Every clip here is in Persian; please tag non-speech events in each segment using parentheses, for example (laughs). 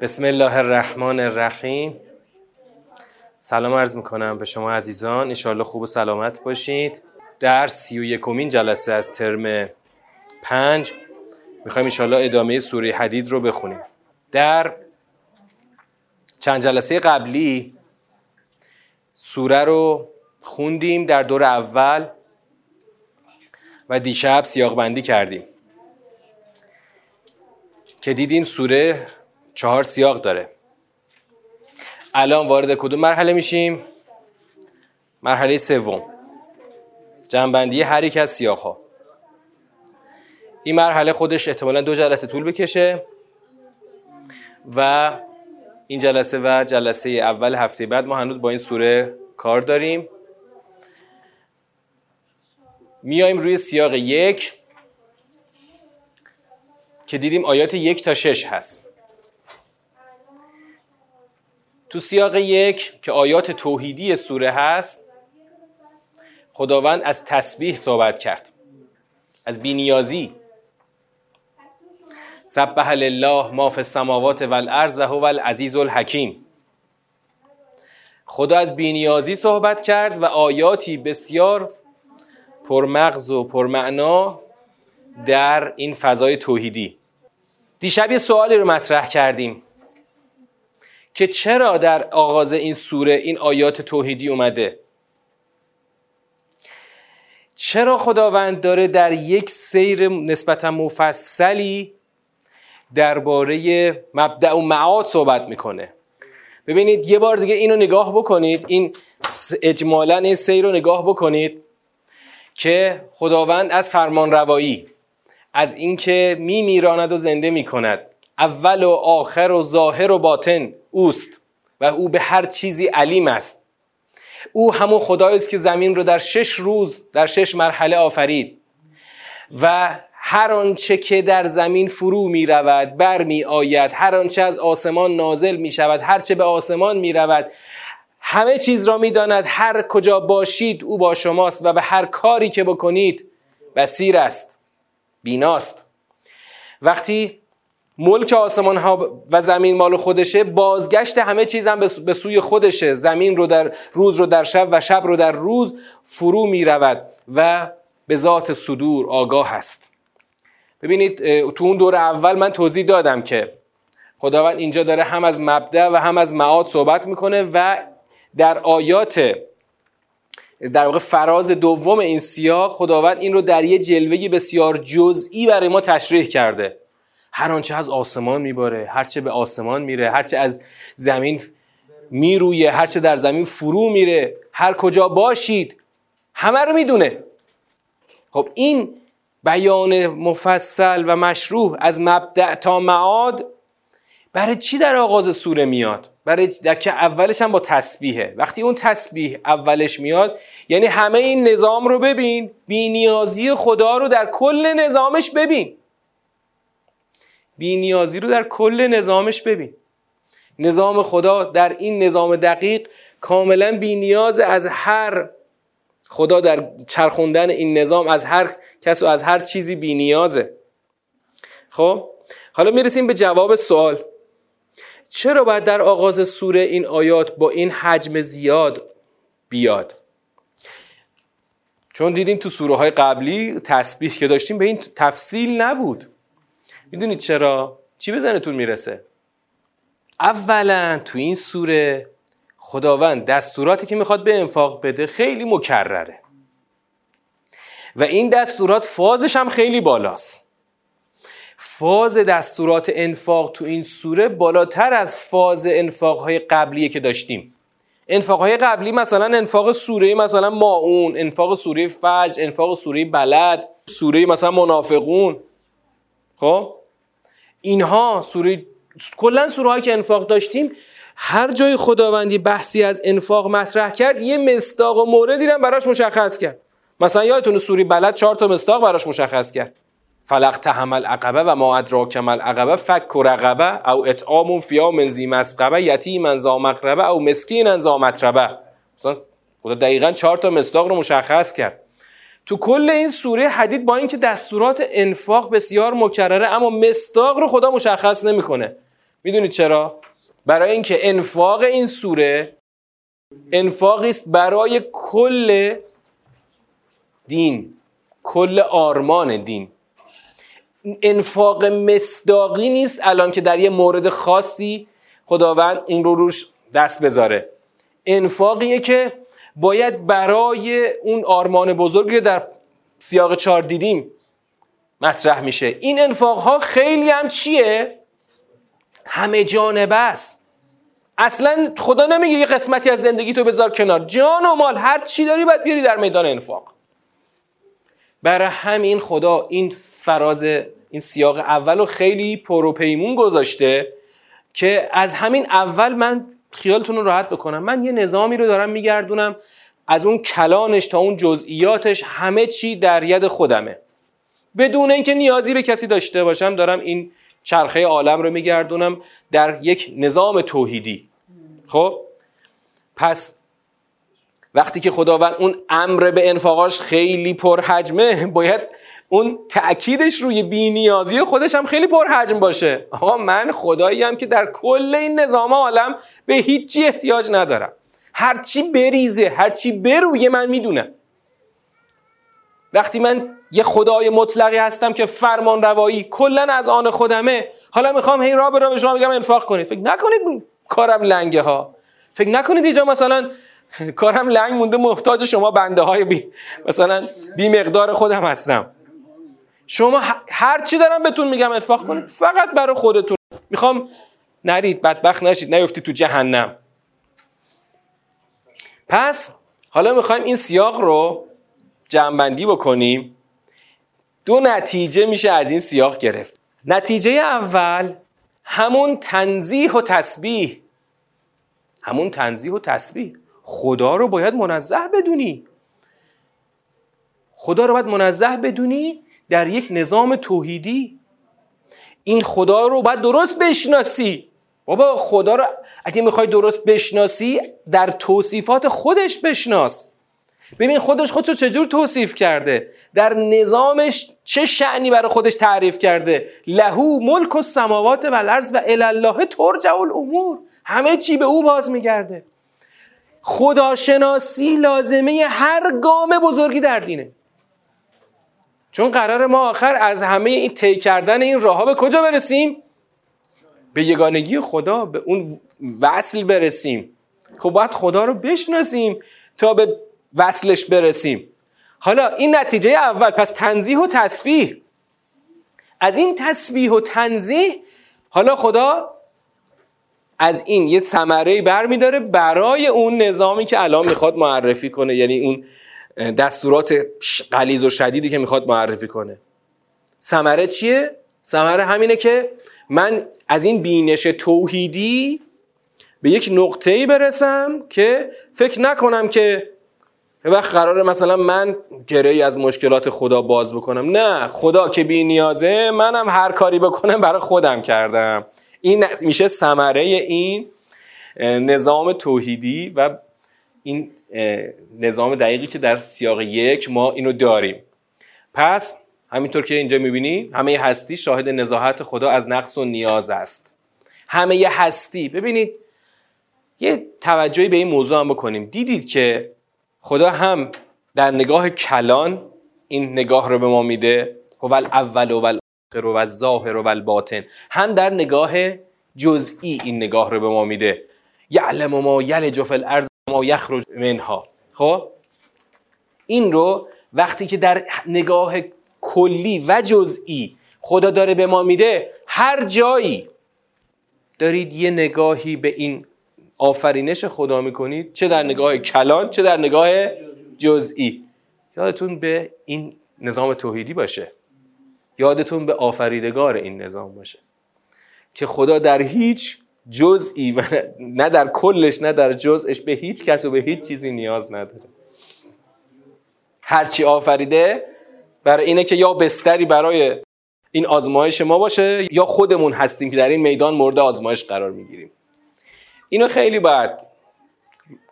بسم الله الرحمن الرحیم. سلام عرض می‌کنم به شما عزیزان. انشاءالله خوب و سلامت باشید. در سی و یکمین جلسه از ترم پنج می‌خوایم انشاءالله ادامه سوره حدید رو بخونیم. در چند جلسه قبلی سوره رو خوندیم در دور اول و دیشب سیاق بندی کردیم. که دیدیم سوره چهار سیاق داره. الان وارد کدوم مرحله میشیم؟ مرحله سوم. جنبندی هر یک از سیاق ها این مرحله خودش احتمالا دو جلسه طول بکشه و این جلسه و جلسه اول هفته بعد ما هنوز با این سوره کار داریم. میایم روی سیاق یک که دیدیم آیات یک تا شش هست. تو سیاق یک که آیات توحیدی سوره هست خداوند از تسبیح صحبت کرد از بینیازی. سبح لله ما فی السماوات والارض و هو العزیز الحکیم. خدا از بینیازی صحبت کرد و آیاتی بسیار پرمغز و پرمعنا در این فضای توحیدی. دیشب یه سوالی رو مطرح کردیم. که چرا در آغاز این سوره این آیات توحیدی اومده؟ چرا خداوند داره در یک سیر نسبتا مفصلی درباره مبدع و معاد صحبت می‌کنه؟ ببینید یه بار دیگه اینو نگاه بکنید این اجمالا این سیر رو نگاه بکنید که خداوند از فرمان روایی از اینکه می میراند و زنده می کند اول و آخر و ظاهر و باطن اوست و او به هر چیزی علیم است. او همون خدایی است که زمین رو در شش روز در شش مرحله آفرید و هر آنچه که در زمین فرو می رود بر می آید هر آنچه از آسمان نازل می شود هر چه به آسمان می رود همه چیز را می داند. هر کجا باشید او با شماست و به هر کاری که بکنید بسیر است بیناست. وقتی ملک آسمان ها و زمین مال خودشه بازگشت همه چیز هم به سوی خودشه. زمین رو در روز رو در شب و شب رو در روز فرو می رود و به ذات صدور آگاه هست ببینید تو اون دور اول من توضیح دادم که خداوند اینجا داره هم از مبدع و هم از معاد صحبت می‌کنه و در آیات در واقع فراز دوم این سیاق خداوند این رو در یه جلوه بسیار جزئی برای ما تشریح کرده. هر آنچه از آسمان میباره هرچه به آسمان میره هرچه از زمین میرویه هرچه در زمین فرو میره هر کجا باشید همه رو می‌دونه. خب این بیان مفصل و مشروع از مبدع تا معاد برای چی در آغاز سوره میاد؟ برای در که اولش هم با تسبیحه. وقتی اون تسبیح اولش میاد یعنی همه این نظام رو ببین بینیازی خدا رو در کل نظامش ببین. بینیازی رو در کل نظامش ببین. نظام خدا در این نظام دقیق کاملا بینیاز از هر خدا در چرخوندن این نظام از هر کس و از هر چیزی بینیازه. خب؟ حالا می‌رسیم به جواب سوال. چرا باید در آغاز سوره این آیات با این حجم زیاد بیاد؟ چون دیدیم تو سوره های قبلی تسبیح که داشتیم به این تفصیل نبود. می‌دونید چرا؟ چی به ذهنتون می‌رسه؟ اولا تو این سوره خداوند دستوراتی که می‌خواد به انفاق بده خیلی مکرره. و این دستورات فازش هم خیلی بالاست. فاز دستورات انفاق تو این سوره بالاتر از فاز انفاقهای قبلیه که داشتیم. انفاقهای قبلی مثلا انفاق سوره مثلا ماون انفاق سوره فجر انفاق سوره بلد سوره مثلا منافقون. خب؟ اینها سوره کلا سوره که انفاق داشتیم هر جای خداوندی بحثی از انفاق مطرح کرد یه مستاق و موردی رو براش مشخص کرد. مثلا یادتون سوری بلد چهار تا مستاق براش مشخص کرد. فلق تحمل عقبه و ما ادراک مل عقبه فک و رقبه او اطعام فیا زی مسقبه یتیم ذا مقربه او مسکین ذا مطربه. مثلا خدا دقیقا چهار تا مستاق رو مشخص کرد. تو کل این سوره حدید با اینکه دستورات انفاق بسیار مکرره اما مستاق رو خدا مشخص نمی‌کنه. می‌دونید چرا؟ برای اینکه انفاق این سوره انفاقی است برای کل دین کل آرمان دین. انفاق مصداقی نیست الان که در یه مورد خاصی خداوند اون رو روش دست بذاره. انفاقیه که باید برای اون آرمان بزرگی در سیاق چار دیدیم مطرح میشه. این انفاق ها خیلی هم چیه؟ همه جانبه است. اصلا خدا نمیگه یه قسمتی از زندگی تو بذار کنار. جان و مال هر چی داری باید بیاری در میدان انفاق. برای همین خدا این فراز این سیاق اول رو خیلی پروپیمون گذاشته که از همین اول من خیالتون رو راحت بکنم. من یه نظامی رو دارم میگردونم. از اون کلانش تا اون جزئیاتش همه چی در ید خودمه. بدون اینکه نیازی به کسی داشته باشم دارم این چرخه عالم رو میگردونم در یک نظام توحیدی. خب؟ پس وقتی که خداوند اون امر به انفاقاش خیلی پرحجمه باید اون تأکیدش روی بینیازی خودش هم خیلی پرحجم باشه. آقا من خدایی هم که در کل این نظام عالم به هیچی احتیاج ندارم. هرچی بریزه هرچی برویه من می‌دونم. وقتی من یه خدای مطلقی هستم که فرمان روایی کلا از آن خودمه حالا می‌خوام هی را به را به شما بگم انفاق کنید. فکر نکنید کارم لنگه ها. فکر نکنید اینجا مثلا (laughs) کارم لنگ مونده محتاج شما بنده های بی مثلا بی مقدار خودم هستم. شما هر چی دارم بهتون میگم اتفاق کنید فقط برای خودتون. می‌خوام نرید بدبخت نشید نیفتید تو جهنم. پس حالا می‌خوایم این سیاق رو جمعبندی بکنیم. دو نتیجه میشه از این سیاق گرفت. نتیجه اول همون تنزیح و تسبیح. همون تنزیح و تسبیح. خدا رو باید منزه بدونی. خدا رو باید منزه بدونی در یک نظام توحیدی. این خدا رو باید درست بشناسی. بابا خدا رو اگه می‌خوای درست بشناسی در توصیفات خودش بشناس. ببین خودش خودشو چجور توصیف کرده؟ در نظامش چه شعنی برای خودش تعریف کرده؟ لهو ملک و سماوات و الارض و الله ترجع الامور. همه چی به او باز میگرده. خداشناسی لازمه هر گام بزرگی در دینه. چون قرار ما آخر از همه این طی کردن این راه به کجا برسیم؟ به یگانگی خدا به اون وصل برسیم. خب باید خدا رو بشناسیم تا به وصلش برسیم. حالا این نتیجه اول پس تنزیح و تسبیح. از این تسبیح و تنزیح حالا خدا از این یه ثمره بر میداره برای اون نظامی که الان می‌خواد معرفی کنه یعنی اون دستورات قلیز و شدیدی که می‌خواد معرفی کنه. ثمره چیه؟ ثمره همینه که من از این بینش توحیدی به یک نقطه ای برسم که فکر نکنم که وقت قراره مثلا من گره از مشکلات خدا باز بکنم. نه خدا که بی نیازه منم هر کاری بکنم برای خودم کردم. این میشه ثمره این نظام توحیدی و این نظام دقیقی که در سیاق یک ما اینو داریم. پس همینطور که اینجا می‌بینی همه هستی شاهد نزاحت خدا از نقص و نیاز است. همه هستی ببینید یه توجهی به این موضوع هم بکنیم. دیدید که خدا هم در نگاه کلان این نگاه رو به ما میده. هو اول و الاخر و الظاهر و الباطن. هم در نگاه جزئی این نگاه رو به ما میده. یعلم ما یلج فی الارض ما یخرج منها. خب؟ این رو وقتی که در نگاه کلی و جزئی خدا داره به ما میده هر جایی دارید یه نگاهی به این آفرینش خدا می‌کنید چه در نگاه کلان چه در نگاه جزئی. یادتون به این نظام توحیدی باشه. یادتون به آفریدگار این نظام باشه. که خدا در هیچ جزئی و نه در کلش نه در جزش به هیچ کس و به هیچ چیزی نیاز نداره. هرچی آفریده برای اینه که یا بستری برای این آزمایش ما باشه یا خودمون هستیم که در این میدان مورد آزمایش قرار می‌گیریم. اینو خیلی باید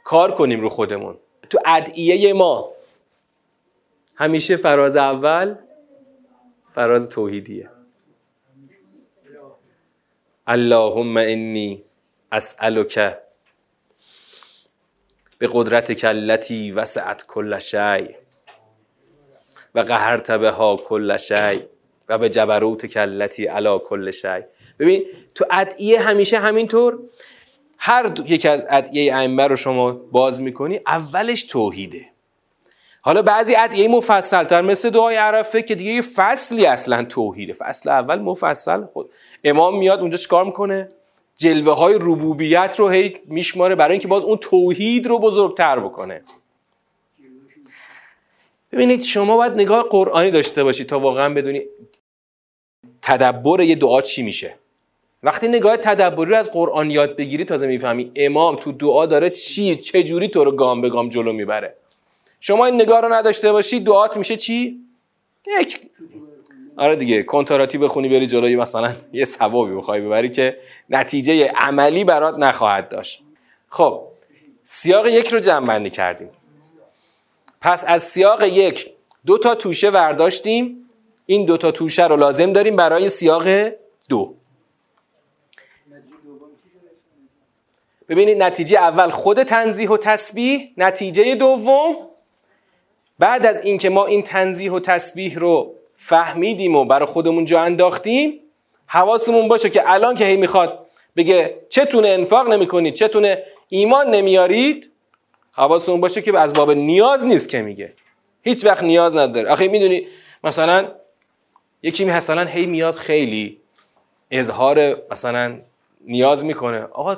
کار کنیم رو خودمون. تو ادعیه ما همیشه فراز اول فراز توحیدیه. اللهم انی اسألک به قدرت کلتی وسعت کل شی و قهرت بها کل شی و به جبروت کلتی علا کل شی ببین تو ادعیه همیشه همینطور. هر یکی از ادعیه ائمه رو شما باز می‌کنی اولش توحیده. حالا بعضی ادعیه مفصل تر مثل دعای عرفه که دیگه یه فصلی اصلا توحیده. فصل اول مفصل خود امام میاد اونجا چیکار می‌کنه؟ جلوه های ربوبیت رو هی میشماره برای اینکه باز اون توحید رو بزرگتر بکنه. ببینید شما باید نگاه قرآنی داشته باشید تا واقعا بدونی تدبر یه دعا چی میشه. وقتی نگاه تدبری رو از قرآن یاد بگیری تازه می‌فهمی امام تو دعا داره چی چه جوری تو رو گام به گام جلو می‌بره. شما این نگاه رو نداشته باشی دعات میشه چی؟ یک. آره دیگه کنتراتی بخونی بری جلوی مثلا یه ثوابی بخوای ببری که نتیجه عملی برات نخواهد داشت. خب سیاق یک رو جمع بندی کردیم. پس از سیاق یک دو تا توشه ورداشتیم. این دو تا توشه رو لازم داریم برای سیاق دو. ببینید نتیجه اول خود تنزیح و تسبیح نتیجه دوم بعد از اینکه ما این تنزیح و تسبیح رو فهمیدیم و برای خودمون جا انداختیم حواسمون باشه که الان که هی می‌خواد بگه چتونه انفاق نمی‌کنید چتونه ایمان نمیارید حواسمون باشه که از باب نیاز نیست که میگه. هیچ وقت نیاز نداره. آخه می‌دونی مثلا یکی مثلا هی میاد خیلی اظهار مثلا نیاز می‌کنه. آقا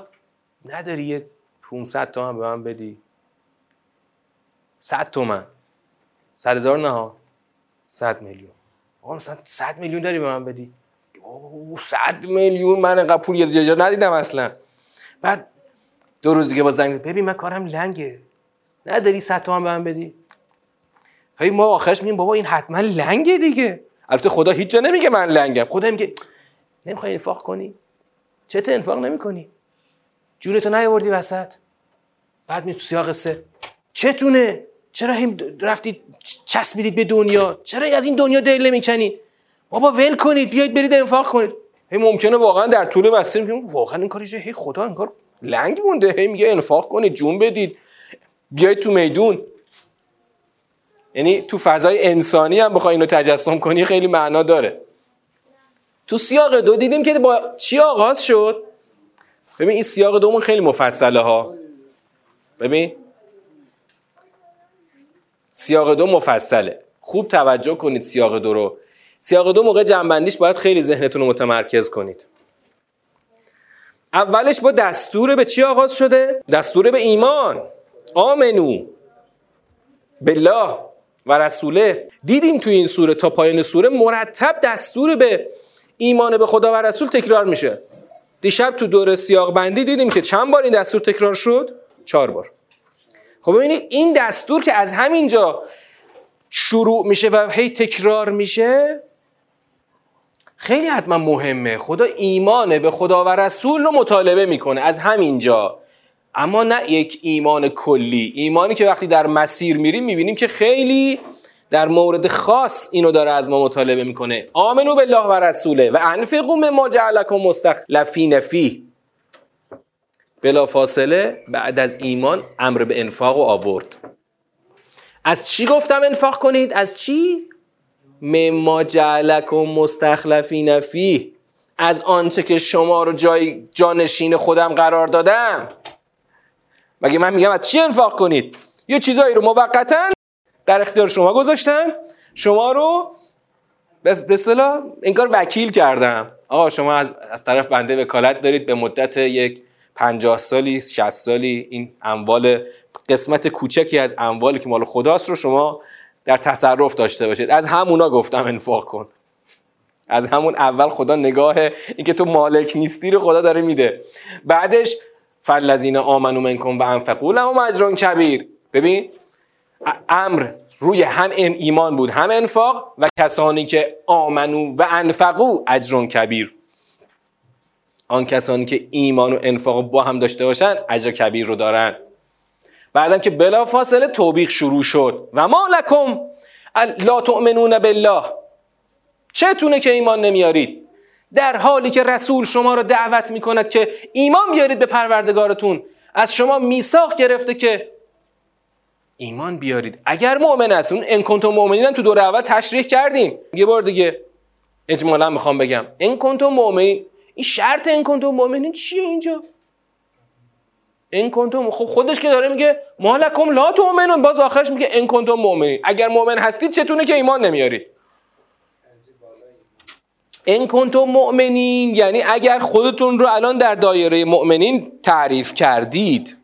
نداری یه 500 تومن به من بدی؟ 100 تومن. 100 هزار نه ها. 100 میلیون. آقا مثلا 100 میلیون داری به من بدی؟ اوه 100 میلیون؟ من انقدر پول یه جا ندیدم اصلا. بعد دو روز دیگه با زنگ ببین من کارم لنگه. نداری 100 تومن به من بدی؟ هی ما آخرش میگیم بابا این حتما لنگه دیگه. البته خدا هیچ جا نمیگه من لنگم. خدا میگه نمی‌خوای انفاق کنی؟ چطور انفاق نمی‌کنی؟ جونتو نیاوردی وسط. بعد می تو سیاق سه. چتونه؟ چرا هم رفتید چسبیدید به دنیا؟ چرا از این دنیا دل نمی‌کنید بابا ول کنید بیاید برید انفاق کنید. هی ممکنه واقعا در طول مسیر میگم واقعا این کاری هی خدا این کار لنگ مونده. هی میگه انفاق کنید جون بدید. بیاید تو میدون. یعنی تو فضای انسانی هم بخوای اینو تجسم کنی خیلی معنا داره. تو سیاق دو دیدیم که با چی آغاز شد؟ ببین این سیاق دومون خیلی مفصله ها ببین سیاق دو مفصله. خوب توجه کنید سیاق دو رو. سیاق دو موقع جنبندیش باید خیلی ذهنتون رو متمرکز کنید. اولش با دستور به چی آغاز شده؟ دستور به ایمان. آمنو بالله و رسوله. دیدیم توی این سوره تا پایان سوره مرتب دستور به ایمان به خدا و رسول تکرار میشه. دیشب تو دور سیاق بندی دیدیم که چند بار این دستور تکرار شد؟ چهار بار. خب ببینید این دستور که از همینجا شروع میشه و هی تکرار میشه خیلی حتما مهمه. خدا ایمان به خدا و رسول رو مطالبه می‌کنه از همینجا. اما نه یک ایمان کلی. ایمانی که وقتی در مسیر میریم می‌بینیم که خیلی در مورد خاص اینو داره از ما مطالبه می‌کنه. آمنو بالله و رسوله و انفقوا مما جعلکم مستخلفین فیه. بلا فاصله بعد از ایمان امر به انفاق و آورد. از چی گفتم انفاق کنید؟ از چی؟ مما جعلکم مستخلفین فیه. از آنچه که شما رو جای جانشین خودم قرار دادم. مگه من میگم از چی انفاق کنید؟ یه چیزایی رو موقتا در اختیار شما گذاشتم. شما رو به اصطلاح انگار وکیل کردم. آقا شما از, از طرف بنده وکالت دارید به مدت یک پنجاه سالی 60 سالی این اموال قسمت کوچکی از اموالی که مال خداست رو شما در تصرف داشته باشید. از همونا گفتم انفاق کن. از همون اول خدا نگاه اینکه تو مالک نیستی رو خدا داره میده. بعدش فلذین آمنو منکم و انفقوا لهم اجر کبیر. ببین امر روی هم ایمان بود هم انفاق و کسانی که آمنو و انفقو اجر کبیر. آن کسانی که ایمان و انفاق با هم داشته باشن اجر کبیر رو دارن. بعدا که بلا فاصله توبیخ شروع شد. و ما لکم لا تؤمنون بالله. چتونه که ایمان نمیارید؟ در حالی که رسول شما را دعوت می کند که ایمان بیارید به پروردگارتون از شما میثاق گرفته که ایمان بیارید. اگر مؤمن است اون ان کنتم مؤمنین تو دور اول تشریح کردیم. یه بار دیگه اجمالا می‌خوام بگم. ان کنتم مؤمنین این شرط ان کنتم مؤمنین چیه اینجا؟ ان کنتم خب خودش که داره میگه مالکم لا تؤمنون. باز آخرش میگه ان کنتم مؤمنین. اگر مؤمن هستید چتونه که ایمان نمیارید ان کنتم مؤمنین یعنی اگر خودتون رو الان در دایره مؤمنین تعریف کردید.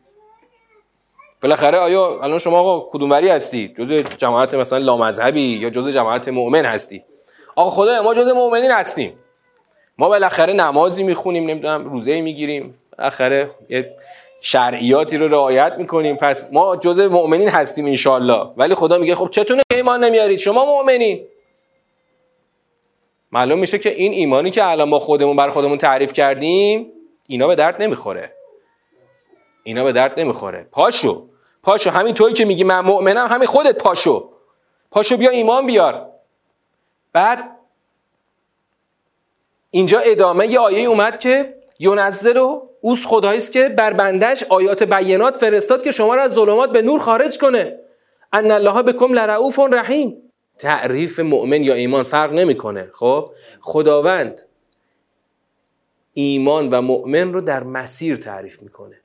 بالاخره آیا الان شما آقا کدوموری هستی؟ جزء جماعت مثلا لامذهبی یا جزء جماعت مؤمن هستی؟ آقا خدا ما جزء مؤمنین هستیم. ما بالاخره نمازی می‌خونیم نمی‌دونم روزه می‌گیریم. بالاخره یه شرعیاتی رو رعایت می‌کنیم. پس ما جزء مؤمنین هستیم انشالله ولی خدا میگه خب چتونه که ایمان نمیارید؟ شما مؤمنین. معلوم میشه که این ایمانی که الان با خودمون بر خودمون تعریف کردیم اینا به درد نمی‌خوره. اینا به درد نمی‌خوره. پاشو. پاشو. همین توی که میگی من مؤمنم همین خودت پاشو. پاشو بیا ایمان بیار. بعد اینجا ادامه یه آیه اومد که یونزل و اوس خدایی است که بر بندش آیات بینات فرستاد که شما را از ظلمات به نور خارج کنه. ان الله بكم لرؤوف رحیم. تعریف مؤمن یا ایمان فرق نمی‌کنه. خب؟ خداوند ایمان و مؤمن رو در مسیر تعریف می‌کنه.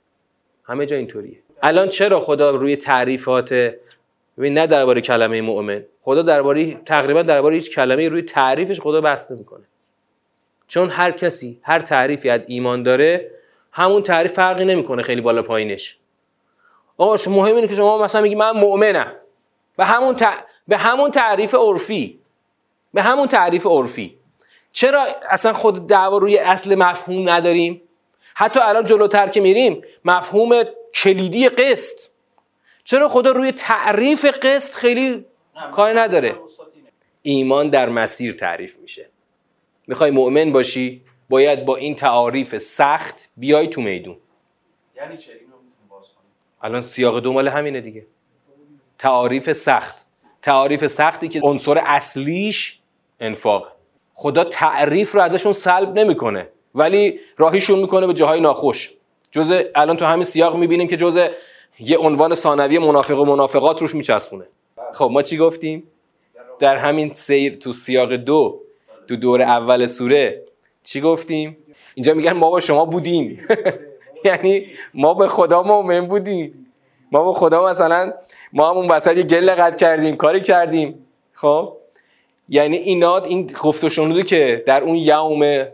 همه جا اینطوریه. الان چرا خدا روی تعریفات ببین نه درباره کلمه مؤمن خدا درباره تقریبا درباره هیچ کلمه روی تعریفش خدا بحث نمی‌کنه. چون هر کسی هر تعریفی از ایمان داره همون تعریف فرقی نمی‌کنه خیلی بالا پایینش. آقا مهم اینه که شما مثلا میگی من مؤمنم. به همون به همون تعریف عرفی. به همون تعریف عرفی. چرا اصلا خود دعوا روی اصل مفهوم نداریم؟ حتی الان جلوتر که میریم مفهوم کلیدی قسط. چرا خدا روی تعریف قسط خیلی کاری نداره؟ ایمان در مسیر تعریف میشه. می‌خوای مؤمن باشی باید با این تعاریف سخت بیای تو میدون. یعنی چه؟ الان سیاق دو مال همینه دیگه. تعاریف سخت. تعاریف سختی که عنصر اصلیش انفاق. خدا تعریف رو ازشون سلب نمی‌کنه ولی راهیشون می‌کنه به جاهای ناخوش. جزء الان تو همین سیاق می‌بینیم که جزء یه عنوان ثانوی منافق و منافقات روش میچسبونه. خب ما چی گفتیم؟ در همین سیر تو سیاق دو تو دور اول سوره چی گفتیم؟ اینجا میگن ما با شما بودیم. (laughs) یعنی ما به خدا مؤمن بودیم. ما به خدا مثلا ما هم اون وسط یه گل قد کردیم کاری کردیم. خب؟ یعنی اینا این گفت و شنودی که در اون یوم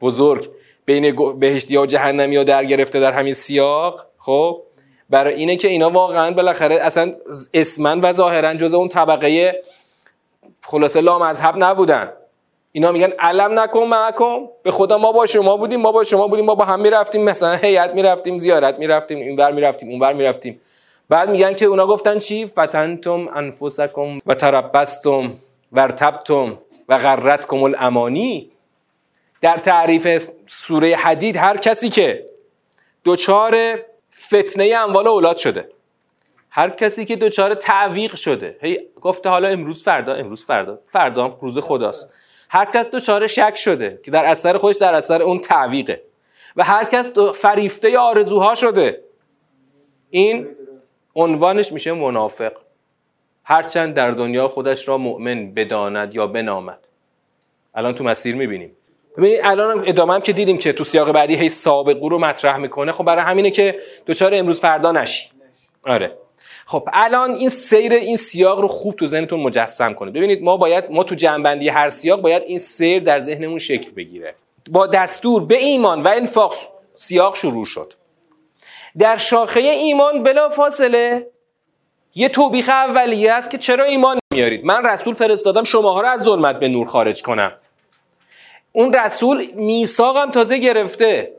بزرگ بین بهشتی ها جهنمی ها در گرفته در همین سیاق. خب؟ برای اینه که اینا واقعا بالاخره اصلا اسمن و ظاهرا جز اون طبقه خلاصه لا مذهب نبودن. اینا میگن علم نکن معکم به خدا ما با شما بودیم ما با شما بودیم ما با هم می‌رفتیم. مثلا هیئت می‌رفتیم زیارت می‌رفتیم اینور می‌رفتیم اونور می‌رفتیم. بعد میگن که اونا گفتن چی؟ فتنتم انفسکم و تربستم ورتبتم و غرتکم الامانی. در تعریف سوره حدید هر کسی که دچار فتنه اموال اولاد شده هر کسی که دچار تعویق شده هی گفته حالا امروز فردا امروز فردا فردا هم روز خداست. هر کس دچار شک شده که در اثر خودش در اثر اون تعویقه. و هر کس فریفته آرزوها شده. این عنوانش میشه منافق. هرچند در دنیا خودش را مؤمن بداند یا بنامد. الان تو مسیر می‌بینیم. ببینید الان ادامه هم که دیدیم که تو سیاق بعدی هی سابقو رو مطرح می‌کنه. خب برای همینه که دوچار امروز فردا نشی. آره. خب الان این سیر این سیاق رو خوب تو ذهنتون مجسم کنید. ببینید ما باید ما تو جنبندی هر سیاق باید این سیر در ذهنمون شکل بگیره. با دستور به ایمان و انفاق سیاق شروع شد. در شاخه ایمان بلا فاصله یه توبیخ اولیه است که چرا ایمان میارید؟ من رسول فرستادم شماها رو از ظلمت به نور خارج کنم. اون رسول میثاقم تازه گرفته.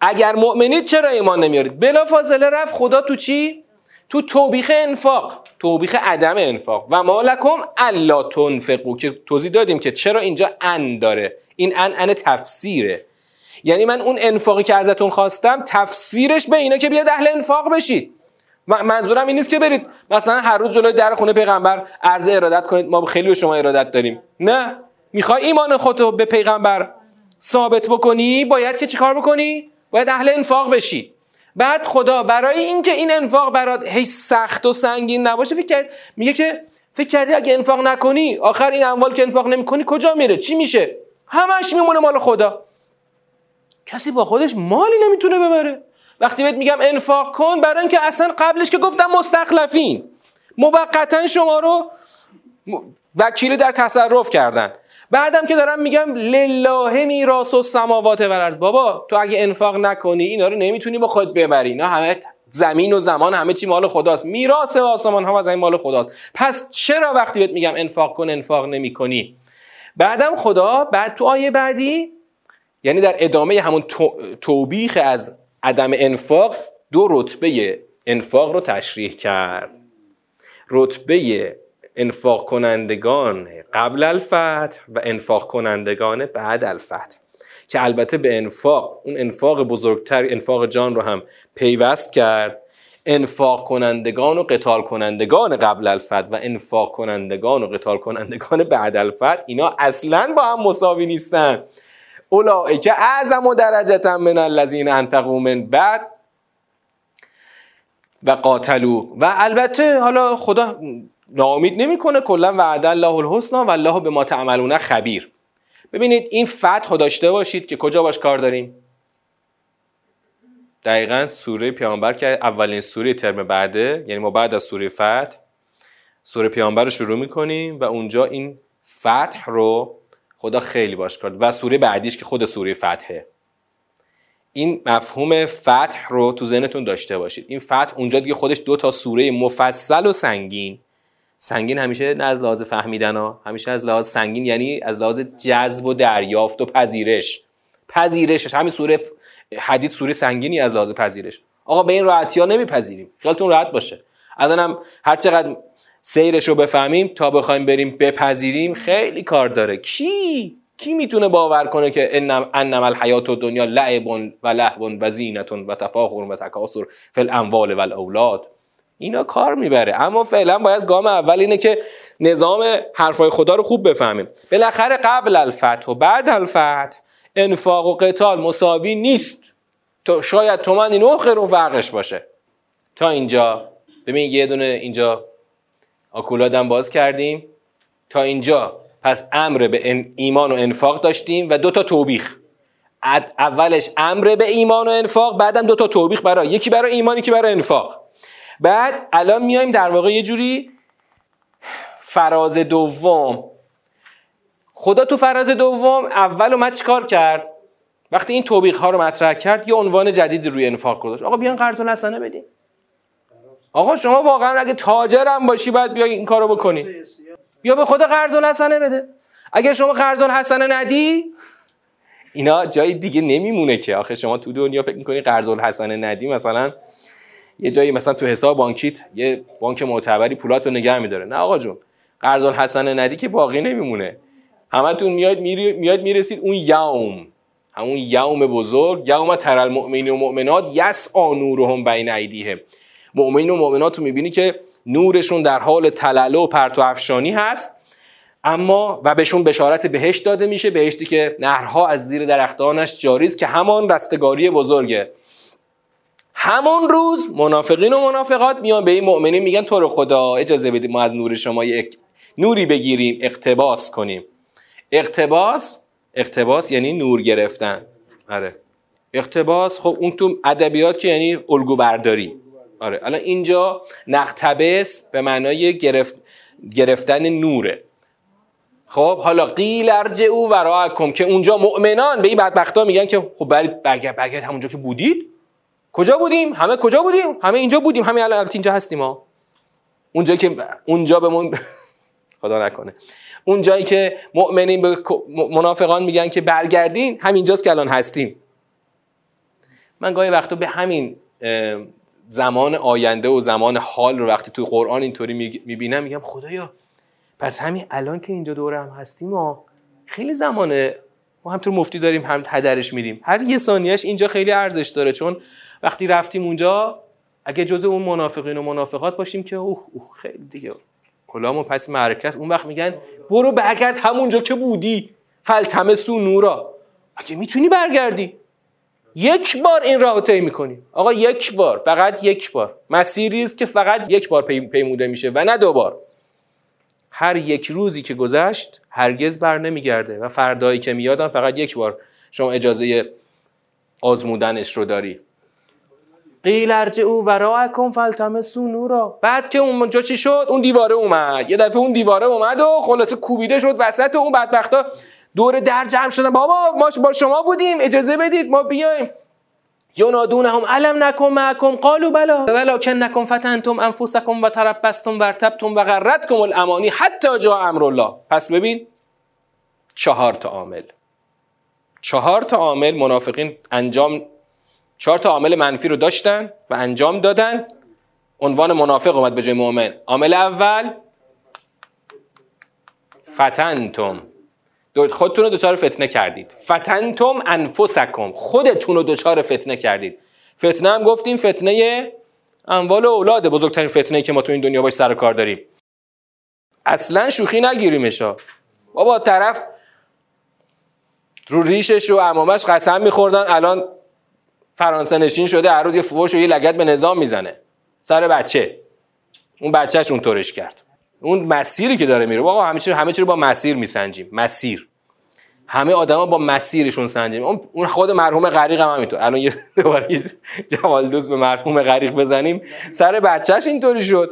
اگر مؤمنید چرا ایمان نمیارید؟ بلا فاصله رفت خدا تو چی؟ تو توبیخ انفاق. توبیخ عدم انفاق. و مالکم الا تنفقو که توضیح دادیم که چرا اینجا ان داره. این ان ان تفسیره. یعنی من اون انفاقی که ازتون خواستم تفسیرش به اینه که بیاد اهل انفاق بشید. منظورم این نیست که برید. مثلا هر روز جلوی در خونه پیغمبر عرض ارادت کنید ما خیلی به شما ارادت داریم. نه. می‌خوای ایمان خودتو به پیغمبر ثابت بکنی باید که چیکار بکنی؟ باید اهل انفاق بشی. بعد خدا برای اینکه این انفاق برات هی سخت و سنگین نباشه فکر کرد میگه که فکر کردی اگه انفاق نکنی آخر این اموال که انفاق نمی‌کنی کجا میره؟ چی میشه؟ همش میمونه مال خدا. کسی با خودش مالی نمی‌تونه ببره. وقتی بهت میگم انفاق کن برای اینکه اصلا قبلش که گفتم مستخلفین. موقتا شما رو وکیل در تصرف کردن. بعدم که دارم میگم لله میراث و سماوات و بابا تو اگه انفاق نکنی اینا رو نمی‌تونی با خود ببری. اینا همه زمین و زمان همه چی مال خداست. میراث آسمان ها و زمین مال خداست. پس چرا وقتی بهت میگم انفاق کن انفاق نمی‌کنی؟ بعدم خدا بعد تو آیه بعدی یعنی در ادامه همون توبیخ از عدم انفاق دو رتبه انفاق رو تشریح کرد. رتبه انفاق کنندگان قبل الفتح و انفاق کنندگان بعد الفتح که البته به انفاق اون انفاق بزرگتر انفاق جان رو هم پیوست کرد. انفاق کنندگان و قتال کنندگان قبل الفتح و انفاق کنندگان و قتال کنندگان بعد الفتح اینا اصلا با هم مساوی نیستن. که اعظم و درجتا من الذین انفقوا من بعد و قاتلو و البته حالا خدا ناامید نمی‌کنه کلا وعد الله الحسنا و الله به ما تعملون خبیر. ببینید این فتح داشته باشید که کجا باش کار داریم. دقیقا سوره پیامبر که اولین سوره ترم بعده یعنی ما بعد از سوره فتح سوره پیامبر رو شروع می‌کنیم و اونجا این فتح رو خدا خیلی باش کرد و سوره بعدیش که خود سوره فتحه. این مفهوم فتح رو تو ذهنتون داشته باشید. این فتح اونجا دیگه خودش دو تا سوره مفصل و سنگین. سنگین همیشه نه از لحاظ فهمیدن ها همیشه از لحاظ سنگین یعنی از لحاظ جذب و دریافت و پذیرش. پذیرش همین سوره حدید سوره سنگینی از لحاظ پذیرش. آقا به این راحتی ها نمیپذیریم. خیالتون راحت باشه. الانم هر چقدر سیرش رو بفهمیم تا بخوایم بریم بپذیریم خیلی کار داره. کی؟ کی می‌تونه باور کنه که انم الحیات و دنیا لعب و لهو و زینت و تفاخر و تکاسر فی الاموال و الاولاد؟ اینا کار می‌بره. اما فعلا باید گام اول اینه که نظام حرفای خدا رو خوب بفهمیم. بالاخره قبل الفتح و بعد الفتح انفاق و قتال مساوی نیست. تو شاید تومن این رو فرقش باشه. تا اینجا. ببین یه دونه اینجا آکولادم باز کردیم. تا اینجا. پس امر به ایمان و انفاق داشتیم و دو تا توبیخ. اولش امر به ایمان و انفاق بعدم دو تا توبیخ برای یکی برای ایمان یکی برای انفاق. بعد الان میایم در واقع یه جوری فراز دوم. خدا تو فراز دوم اول اومد چیکار کرد؟ وقتی این توبیخ ها رو مطرح کرد یه عنوان جدید روی انفاق گذاشت. آقا بیان قرض الحسنه بدین. آقا شما واقعا اگه تاجرم باشی باید بیا این کارو بکنی. بیا به خدا قرض الحسنه بده. اگر شما قرض الحسنه ندی اینا جای دیگه نمیمونه که. آخه شما تو دنیا فکر می‌کنی قرض الحسنه ندی مثلا یه جایی مثلا تو حساب بانکیت یه بانک معتبری پولاتو نگه میداره. نه آقا جون قرض الحسنه ندی که باقی نمیمونه. همتون میاد میری میاد می‌رسید اون یوم. همون یوم بزرگ یوم تر المؤمنین و مؤمنات یس نورهم بین ایدیهم. مؤمنین و مؤمنات رو می‌بینی که نورشون در حال تلالو و پرتو افشانی هست اما و بهشون بشارت بهشت داده میشه. بهشتی که نهرها از زیر درختانش جاری است که همان رستگاری بزرگه. همون روز منافقین و منافقات میان به این مؤمنین میگن تو رو خدا اجازه بدید ما از نور شما یک نوری بگیریم اقتباس کنیم. اقتباس اقتباس یعنی نور گرفتن. آره. اقتباس خب اون تو ادبیات که یعنی الگو برداری آره. الان اینجا نقتبس به معنای گرفت گرفتن نوره. خب حالا قیل او وراءکم که اونجا مؤمنان به این بدبختا میگن که خب برید برگرد برگرد همونجا که بودید. کجا بودیم؟ همه کجا بودیم؟ همه اینجا بودیم. همه الان اینجا هستیم ها اونجا که اونجا بهمون (laughs) خدا نکنه. اون جایی که مؤمنین به منافقان میگن که برگردین همینجاست که الان هستیم. من گاهی وقتا به همین زمان آینده و زمان حال رو وقتی تو قرآن اینطوری می‌بینم میگم خدایا پس همین الان که اینجا دوره هم هستیم و خیلی زمانه ما همطور مفتی داریم هم هدرش میدیم. هر یه ثانیهش اینجا خیلی ارزش داره چون وقتی رفتیم اونجا اگه جزء اون منافقین و منافقات باشیم که اوه, اوه خیلی دیگه. کلامو پس معرکه اون وقت میگن برو برگرد همونجا که بودی فلتمسو نورا اگه می‌تونی برگردی؟ یک بار این راه طی می‌کنی. آقا یک بار فقط یک بار. مسیری است که فقط یک بار پیموده میشه و نه دو بار. هر یک روزی که گذشت هرگز بر نمیگرده و فردایی که میادم فقط یک بار شما اجازه آزمودنش رو داری. قیل او وراءکم فالتمسوا نورا. بعد که اونجا چی شد؟ اون دیواره اومد. یه دفعه اون دیواره اومد و خلاصه کوبیده شد وسط اون بدبختا. دور در جمع شدن. بابا ما با شما بودیم. اجازه بدید ما بیایم. ینادونهم علم نکن معکم قالوا بلا ولکن نکن فتنتم انفسکم و تربستم و ارتبتم و غرتکم الامانی حتی جا امر الله پس ببین چهار تا عامل. چهار تا عامل منافقین انجام چهار تا عامل منفی رو داشتن و انجام دادن. عنوان منافق اومد به جای مؤمن. عامل اول فتنتم. خودتون رو دچار فتنه کردید. فتنتم انفسکم. خودتون رو دچار فتنه کردید. فتنه هم گفتیم فتنه اموال و اولاد بزرگترین فتنه که ما تو این دنیا باش سر کار داریم. اصلا شوخی نگیریمشا بابا طرف رو ریشش و امامش قسم میخوردن. الان فرانسه نشین شده هر روز یه فوش و یه لگت به نظام می‌زنه. سر بچه. اون بچهش اونطورش کرد. اون مسیری که داره میره. آقا همه چی همه چی رو با مسیر میسنجیم. مسیر. همه آدما با مسیرشون سنجیم. اون خود مرحوم غریق هم همینطور. الان یه (laughs) دوباره جمال دوست به مرحوم غریق بزنیم. سر بچهش اینطوری شد.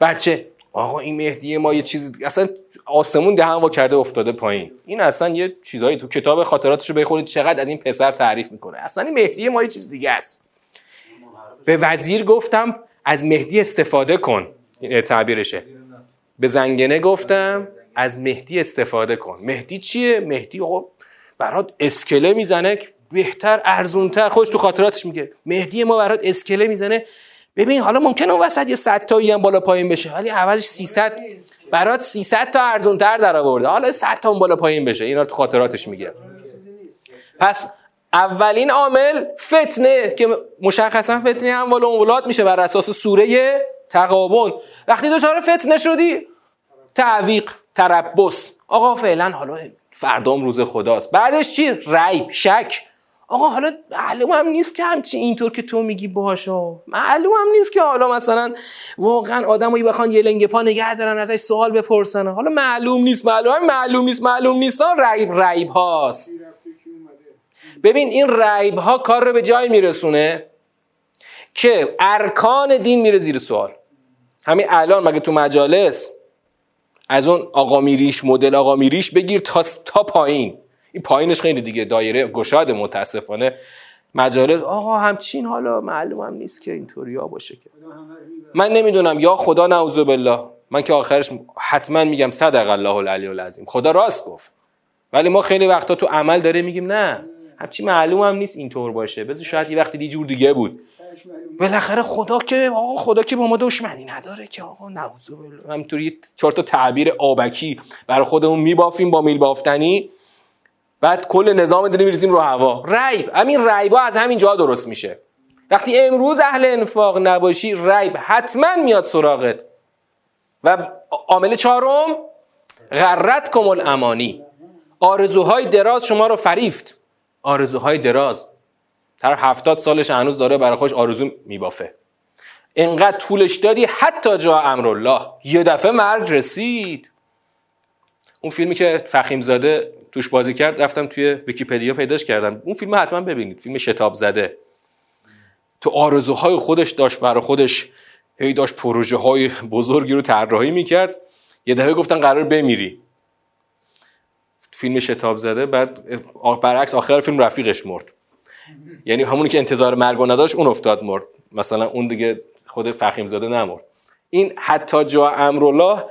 بچه آقا این مهدی ما یه چیز اصلا آسمون دهن وا کرده افتاده پایین. این اصلا یه چیزایی تو کتاب خاطراتش رو بخونید. چقدر از این پسر تعریف می‌کنه. اصلا این مهدی ما یه چیز دیگه است. به وزیر گفتم از مهدی استفاده کن. تعبیرشه. به زنگنه گفتم از مهدی استفاده کن. مهدی چیه؟ مهدی آقا برات اسکله می‌زنه بهتر ارزونتر. خوش تو خاطراتش میگه مهدی ما برات اسکله می‌زنه. ببین حالا ممکنه اون وسط یه 100 تایی هم بالا پایین بشه ولی عوضش 300 برات 300 تا ارزونتر در آورده. حالا 100 تا بالا پایین بشه. اینا تو خاطراتش میگه. پس اولین عامل فتنه که مشخصا فتنه اموال و اولاد میشه بر اساس سوره تقابن وقتی دچار فتنه شدی تعویق تربس. آقا فعلا حالا فردام روز خداست. بعدش چی؟ ریب شک. آقا حالا معلوم هم نیست که همچی اینطور که تو میگی باشو معلوم هم نیست که حالا مثلا واقعا آدمایی بخوان یه لنگ پا نگه دارن ازش سوال بپرسن. حالا معلوم نیست معلوم معلوم نیست معلوم نیست. ریب ریب هاست. ببین این ریب ها کار رو به جای میرسونه که ارکان دین میره زیر سوال. همین الان مگه تو مجالس از اون آقا میریش مدل آقا میریش بگیر تا, تا پایین؟ این پایینش خیلی دیگه دایره گشاد متاسفانه مجالس. آقا همچین حالا معلوم هم نیست که اینطوری ها باشه که. من نمی‌دونم. یا خدا نعوذ بالله. من که آخرش حتما میگم صدق الله العلی العظیم. خدا راست گفت. ولی ما خیلی وقتا تو عمل داره میگیم نه. همچی معلوم هم نیست اینطور باشه. بذار شاید یه وقتی جور دیگه بود. بالاخره خدا که آقا خدا که با ما دشمنی نداره که آقا نعوذ بالله. همینطوری چهار تا تعبیر آبکی برای خودمون میبافیم با میل بافتنی. بعد کل نظام داریم می‌رسیم رو هوا. ریب همین ریبا از همین جا درست میشه. وقتی امروز اهل انفاق نباشی ریب حتما میاد سراغت. و عامل چهارم غرت کمال امانی آرزوهای دراز شما رو فریفت. آرزوهای دراز. طرف هفتاد سالش هنوز داره برای خوش آرزو میبافه. انقدر طولش دادی حتی جا امرالله. یه دفعه مرگ رسید. اون فیلمی که فخیم زاده توش بازی کرد رفتم توی ویکیپدیا پیداش کردم. اون فیلم حتما ببینید. فیلم شتاب زده تو آرزوهای خودش داشت برای خودش هی داشت پروژه های بزرگی رو طراحی می‌کرد. یه دفعه گفتن قرار بمیری. فیلم شتاب زده بعد برعکس آخر فیلم رفیقش مرد. یعنی همونی که انتظار مرگ نداشت اون افتاد مرد. مثلا اون دیگه خود فخیم زاده نمرد. این حتی جا امرالله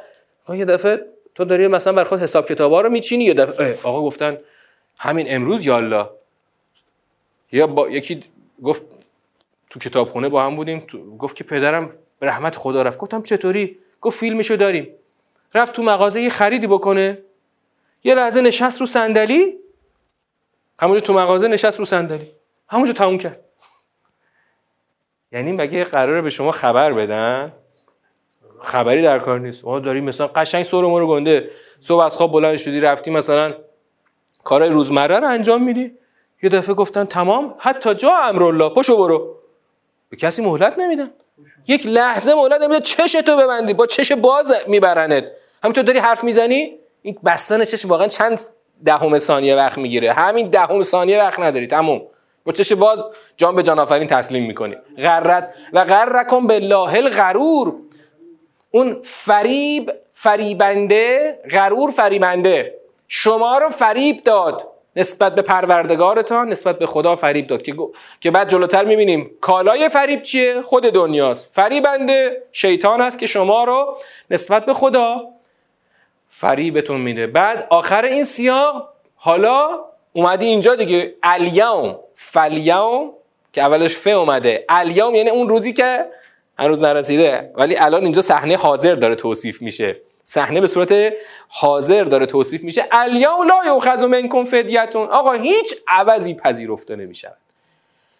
یه دفعه تو داری مثلا بر خود حساب کتابا رو میچینی؟ یه دفعه آقا گفتن همین امروز یالا یا با یکی گفت تو کتابخونه با هم بودیم گفت که پدرم رحمت خدا رفت. گفتم چطوری؟ گفت فیلمشو داریم. رفت تو مغازه یه خریدی بکنه. یه لحظه نشست رو صندلی. همونجا تو مغازه نشست رو صندلی. همونجا تموم کرد. یعنی مگه قراره به شما خبر بدن؟ خبری در کار نیست. ما داریم مثلا قشنگ سر رو گنده. صبح از خواب بلند شدی رفتی مثلا کارهای روزمره رو انجام میدی. یه دفعه گفتن تمام حتی جا امرالله پشو برو. به کسی مهلت نمیدن. یک لحظه مهلت نمیده چش تو ببندی. با چش باز میبرنت. همینطور داری حرف می‌زنی؟ این بستن چش واقعا چند دهم ثانیه وقت می‌گیره. همین دهم ثانیه وقت نداری. تموم. با چش باز جان به جان تسلیم می‌کنی. غرت و غرکم بالله الغرور. اون فریب فریبنده غرور فریبنده. شما رو فریب داد. نسبت به پروردگارتان نسبت به خدا فریب داد. که, که بعد جلوتر می‌بینیم کالای فریب چیه؟ خود دنیاست. فریبنده شیطان است که شما رو نسبت به خدا فریبتون میده. بعد آخر این سیاق حالا اومدی اینجا دیگه. الیوم فلیوم که اولش ف اومده. الیوم یعنی اون روزی که هنوز نرسیده. ولی الان اینجا صحنه حاضر داره توصیف میشه. صحنه به صورت حاضر داره توصیف میشه. الیوم لا یؤخذ منکم فدیتون. آقا هیچ عوضی پذیرفته نمی‌شود.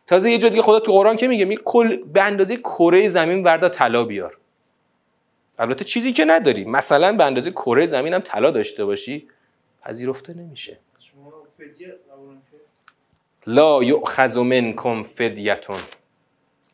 تازه یه جا خدا تو قرآن که میگه می کل به اندازه کره زمین وردا طلا بیار. البته چیزی که نداری. مثلا به اندازه کره زمین هم طلا داشته باشی پذیرفته نمیشه. لا یؤخذ منکم فدیتون.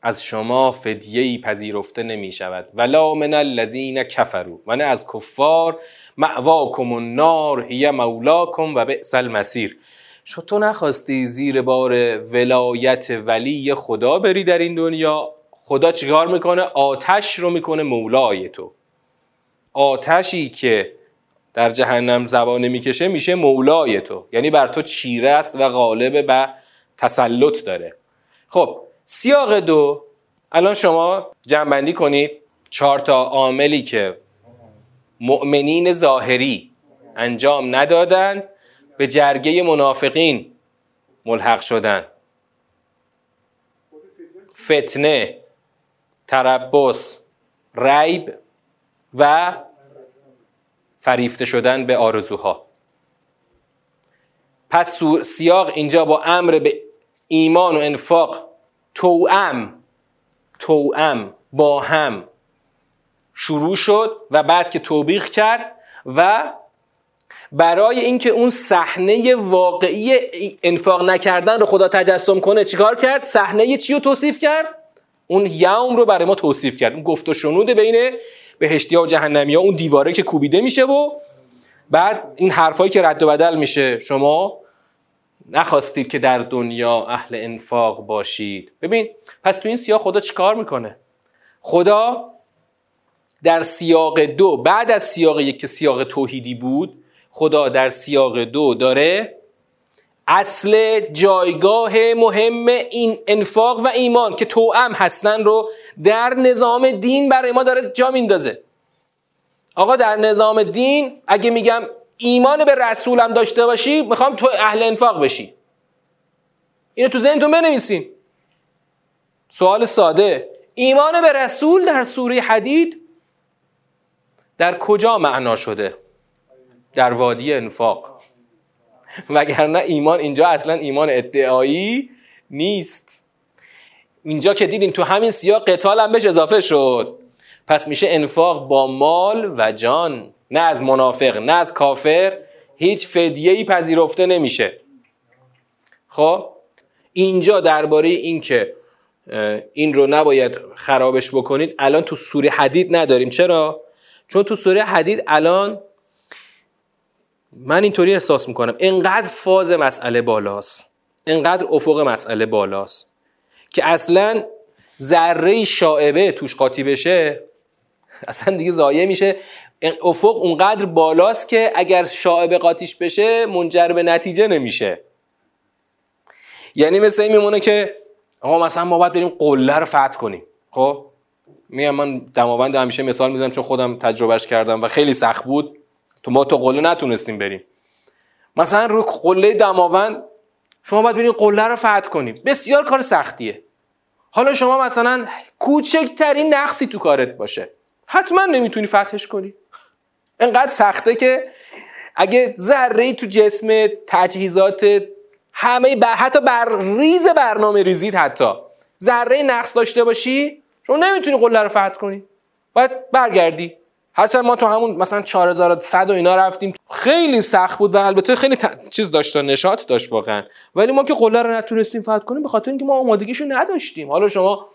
از شما فدیه ای پذیرفته نمی شود ولا من الذین کفروا. و نه از کفار. معواکم النار هی مولاکم و بئس المصیر. شو تو نخواستی زیر بار ولایت ولی خدا بری در این دنیا. خدا چیکار می‌کنه؟ آتش رو می‌کنه مولای تو. آتشی که در جهنم زبانه می‌کشه میشه مولای تو. یعنی بر تو چیره است و غالب و تسلط داره. خب سیاق دو. الان شما جنبندی کنید چهار تا عاملی که مؤمنین ظاهری انجام ندادند به جرگه منافقین ملحق شدن. فتنه تربس ریب و فریفته شدن به آرزوها. پس سیاق اینجا با امر به ایمان و انفاق توام توام با هم شروع شد و بعد که توبیخ کرد و برای اینکه اون صحنه واقعی انفاق نکردن رو خدا تجسم کنه چیکار کرد؟ صحنه چی رو توصیف کرد؟ اون یوم رو برای ما توصیف کرد. اون گفت و شنود بین بهشتی ها و جهنمی ها اون دیواره که کوبیده میشه و بعد این حرفایی که رد و بدل میشه. شما نخواستید که در دنیا اهل انفاق باشید. ببین پس تو این سیاق خدا چیکار می‌کنه؟ خدا در سیاق دو بعد از سیاق یک که سیاق توحیدی بود خدا در سیاق دو داره اصل جایگاه مهم این انفاق و ایمان که توأم هستن رو در نظام دین برای ما داره جا میندازه. آقا در نظام دین اگه میگم ایمان به رسولم داشته باشی می‌خوام تو اهل انفاق بشی. اینو تو ذهنتون بنویسین. سوال ساده. ایمان به رسول در سوره حدید در کجا معنا شده؟ در وادی انفاق. وگرنه ایمان اینجا اصلا ایمان ادعایی نیست. اینجا که دیدین تو همین سیاق قتال هم بهش اضافه شد. پس میشه انفاق با مال و جان. نه از منافق نه از کافر. هیچ فدیه ای پذیرفته نمیشه. خب؟ اینجا درباره این که این رو نباید خرابش بکنید الان تو سوره حدید نداریم. چرا؟ چون تو سوره حدید الان من اینطوری احساس می‌کنم. انقدر فاز مسئله بالاست. انقدر افق مسئله بالاست که اصلا ذره شاعبه توش قاطی بشه اصلا دیگه ضایع میشه. افق اونقدر بالاست که اگر شاعبه قاطیش بشه منجر به نتیجه نمیشه. یعنی مثل این میمونه که آقا مثلا ما باید بریم قله رو فتح کنیم. خب؟ میگم من دماوند همیشه مثال می‌زنم چون خودم تجربهش کردم و خیلی سخت بود. تو ما تو قله نتونستیم بریم. مثلا رو قله دماوند شما باید بریم قله رو فتح کنیم. بسیار کار سختیه. حالا شما مثلا کوچکترین نقصی تو کارت باشه. حتما نمی‌تونی فتحش کنی. انقدر سخته که اگه ذره تو جسم تجهیزات همه بر... حتی بر ریز برنامه ریزید حتی. ذره نقص داشته باشی شما نمی‌تونی قله رو فتح کنی. باید برگردی. هرچند ما تو همون مثلا 4100 و اینا رفتیم خیلی سخت بود و البته خیلی چیز داشت نشاط داشت واقعا. ولی ما که قله رو نتونستیم فتح کنیم به خاطر اینکه ما آمادگیشو نداشتیم. حالا شما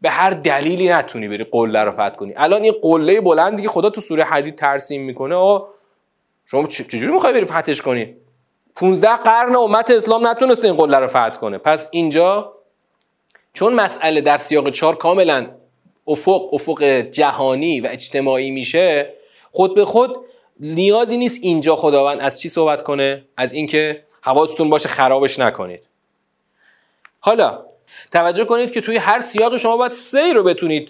به هر دلیلی نتونی بری قله رو فتح کنی. الان این قله بلندی که خدا تو سوره حدید ترسیم می‌کنه آقا شما چجوری می‌خوای بری فتحش کنی؟ 15 قرن امت اسلام نتونسته این قله رو فتح کنه. پس اینجا چون مسئله در سیاق چهار کاملا افق افق جهانی و اجتماعی میشه خود به خود نیازی نیست اینجا خداوند از چی صحبت کنه؟ از اینکه حواستون باشه خرابش نکنید. حالا توجه کنید که توی هر سیاق شما باید سیر رو بتونید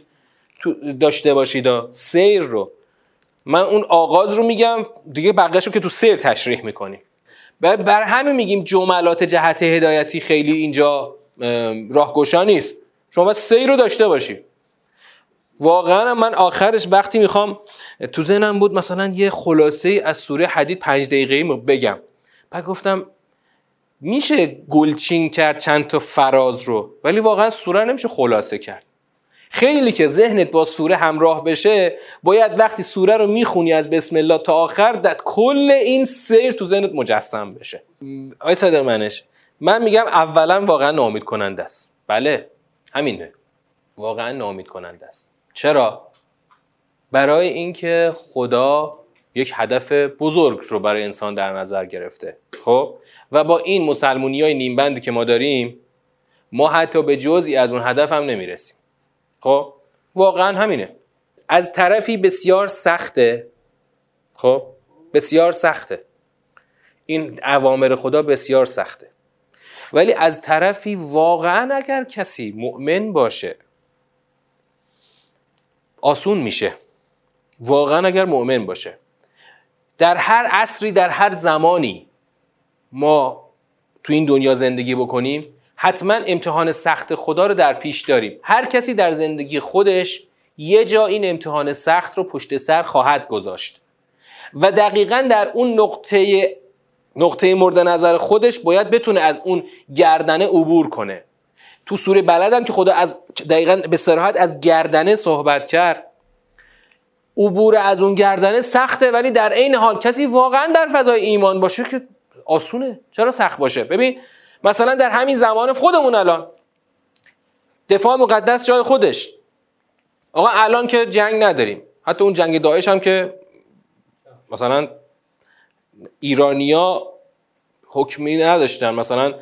داشته باشید سیر رو. من اون آغاز رو میگم دیگه بقیهش رو که تو سیر تشریح می‌کنیم. بر همه میگیم جملات جهت هدایتی خیلی اینجا راهگشا نیست. شما باید سیر رو داشته باشید. واقعا من آخرش وقتی می‌خوام تو ذهنم بود مثلا یه خلاصه از سوره حدید پنج دقیقه بگم. بعد گفتم میشه گلچین کرد چند تا فراز رو؟ ولی واقعا سوره نمیشه خلاصه کرد. خیلی که ذهنت با سوره همراه بشه باید وقتی سوره رو می‌خونی از بسم الله تا آخر در کل این سیر تو ذهنت مجسم بشه. آی صادق منش من میگم اولا واقعا نامید کننده است. بله همینه. واقعا نامید کننده است. چرا؟ برای اینکه خدا یک هدف بزرگ رو برای انسان در نظر گرفته خب؟ و با این مسلمونی های نیمبندی که ما داریم ما حتی به جزئی از اون هدف هم نمی‌رسیم. خب؟ واقعا همینه. از طرفی بسیار سخته خب؟ بسیار سخته. این اوامر خدا بسیار سخته. ولی از طرفی واقعا اگر کسی مؤمن باشه آسون میشه. واقعا اگر مؤمن باشه. در هر عصری در هر زمانی ما تو این دنیا زندگی بکنیم حتما امتحان سخت خدا رو در پیش داریم. هر کسی در زندگی خودش یه جا این امتحان سخت رو پشت سر خواهد گذاشت. و دقیقا در اون نقطه نقطه مورد نظر خودش باید بتونه از اون گردنه عبور کنه. تو سوره بلدم که خدا از دقیقا به سراحت از گردنه صحبت کرد. عبور از اون گردنه سخته ولی در عین حال کسی واقعا در فضای ایمان باشه که آسونه. چرا سخت باشه؟ ببین مثلا در همین زمان خودمون الان دفاع مقدس جای خودش. آقا الان که جنگ نداریم. حتی اون جنگ داعش هم که مثلا ایرانیا حکمی نداشتن. مثلا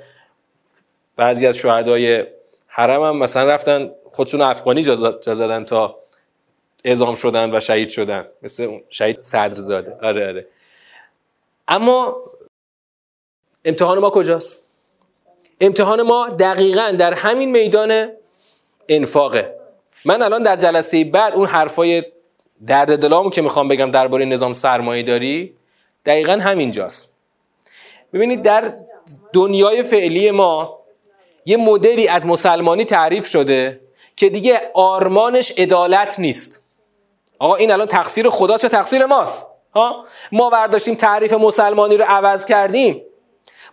بعضی از شهدای حرم هم مثلا رفتن خودشون افغانی جا زدن تا اعزام شدن و شهید شدن. مثل شهید صدرزاده. آره آره. اما امتحان ما کجاست؟ امتحان ما دقیقا در همین میدان انفاقه. من الان در جلسه بعد اون حرفای درد دلامو که می‌خوام بگم درباره نظام سرمایه داری دقیقا همینجاست. ببینید در دنیای فعلی ما یه مدلی از مسلمانی تعریف شده که دیگه آرمانش عدالت نیست. آقا این الان تقصیر خدا چه تقصیر ماست؟ ها؟ ما برداشتیم تعریف مسلمانی رو عوض کردیم.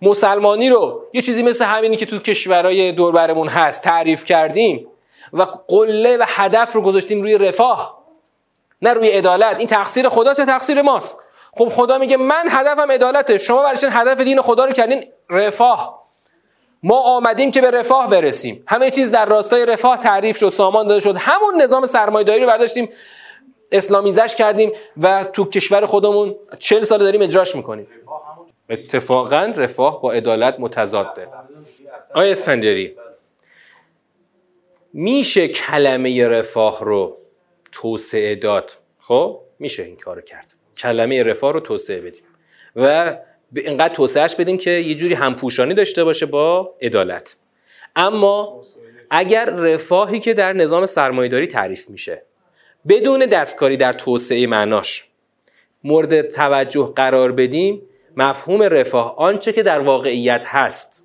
مسلمانی رو یه چیزی مثل همینی که تو کشورهای دوربرمون هست تعریف کردیم و قله و هدف رو گذاشتیم روی رفاه نه روی عدالت. این تقصیر خدا چه تقصیر ماست؟ خب خدا میگه من هدفم عدالته شما برشین هدف دین خدا رو کردین رفاه. ما آمدیم که به رفاه برسیم. همه چیز در راستای رفاه تعریف شد سامان داده شد. همون نظام سرمایه‌داری رو برداشتیم اسلامیزش کردیم و تو کشور خودمون چل سال داریم اجراش می‌کنیم. اتفاقا رفاه با عدالت متضاده. آیا اسفندری میشه کلمه رفاه رو توسعه داد؟ خب میشه این کارو کرد. کلمه رفاه رو توسعه بدیم. و اینقدر توسعهش بدیم که یه جوری همپوشانی داشته باشه با عدالت. اما اگر رفاهی که در نظام سرمایهداری تعریف میشه بدون دستکاری در توسعه معناش مورد توجه قرار بدیم مفهوم رفاه آنچه که در واقعیت هست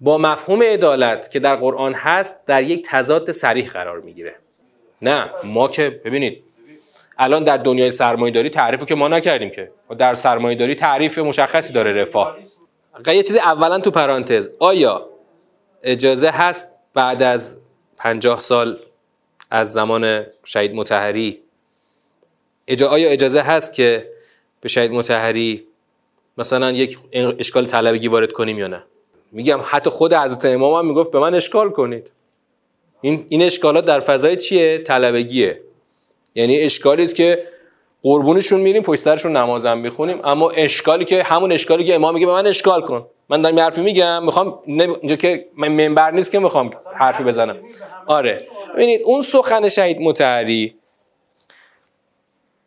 با مفهوم عدالت که در قرآن هست در یک تضاد سریح قرار می‌گیره. نه ما که ببینید الان در دنیای سرمایه‌داری تعریفی که ما نکردیم که. در سرمایه‌داری تعریف مشخصی داره رفاه. یه چیزی اولا تو پرانتز. آیا اجازه هست بعد از پنجاه سال از زمان شهید متحری اجا آیا اجازه هست که به شهید متحری مثلا یک اشکال طلبگی وارد کنیم یا نه؟ میگم حتی خود حضرت امام هم می‌گفت به من اشکال کنید. این این اشکالات در فضای چیه؟ طلبگیه. یعنی اشکالی است که قربونشون میریم پشت سرشون نمازم می‌خونیم. اما اشکالی که همون اشکالی که امام میگه به من اشکال کن. من دارم حرفی میگم می‌خوام اینجا که منبر نیست که می‌خوام حرفی بزنم. آره. ببینید اون سخن شهید متحری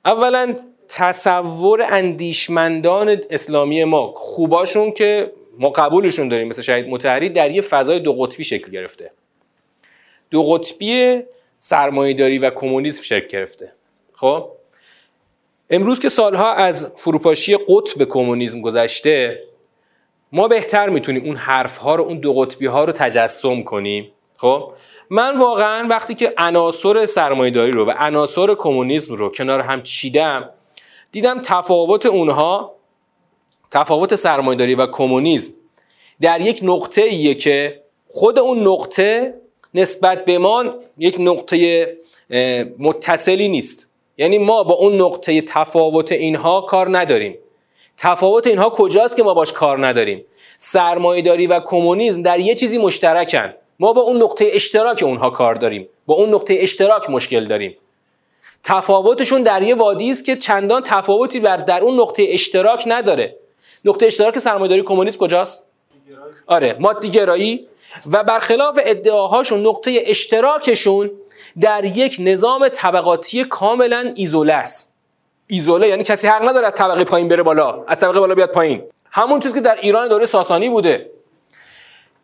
اولا تصور اندیشمندان اسلامی ما خوباشون که ما قبولشون داریم مثل شهید متحری در یه فضای دو قطبی شکل گرفته. دو قطبی سرمایهداری و کمونیسم شکل گرفته. خب؟ امروز که سالها از فروپاشی قطب کمونیسم گذشته ما بهتر می‌تونیم اون حرف ها رو اون دو قطبی ها رو تجسم کنیم. خب؟ من واقعا وقتی که عناصر سرمایهداری رو و عناصر کمونیسم رو کنار هم چیدم دیدم تفاوت اونها تفاوت سرمایهداری و کمونیسم در یک نقطه ایه که خود اون نقطه نسبت به ما یک نقطه متصلی نیست. یعنی ما با اون نقطه تفاوت اینها کار نداریم. تفاوت اینها کجاست که ما باش کار نداریم؟ سرمایهداری و کمونیسم در یه چیزی مشترکن. ما با اون نقطه اشتراک اونها کار داریم. با اون نقطه اشتراک مشکل داریم. تفاوتشون در یه وادی است که چندان تفاوتی بر در اون نقطه اشتراک نداره. نقطه اشتراک سرمایه‌داری کمونیسم کجاست؟ آره مادی گرایی و برخلاف ادعاهاشون نقطه اشتراکشون در یک نظام طبقاتی کاملا ایزوله است. ایزوله یعنی کسی حق نداره از طبقه پایین بره بالا از طبقه بالا بیاد پایین. همون چیزی که در ایران دوره ساسانی بوده.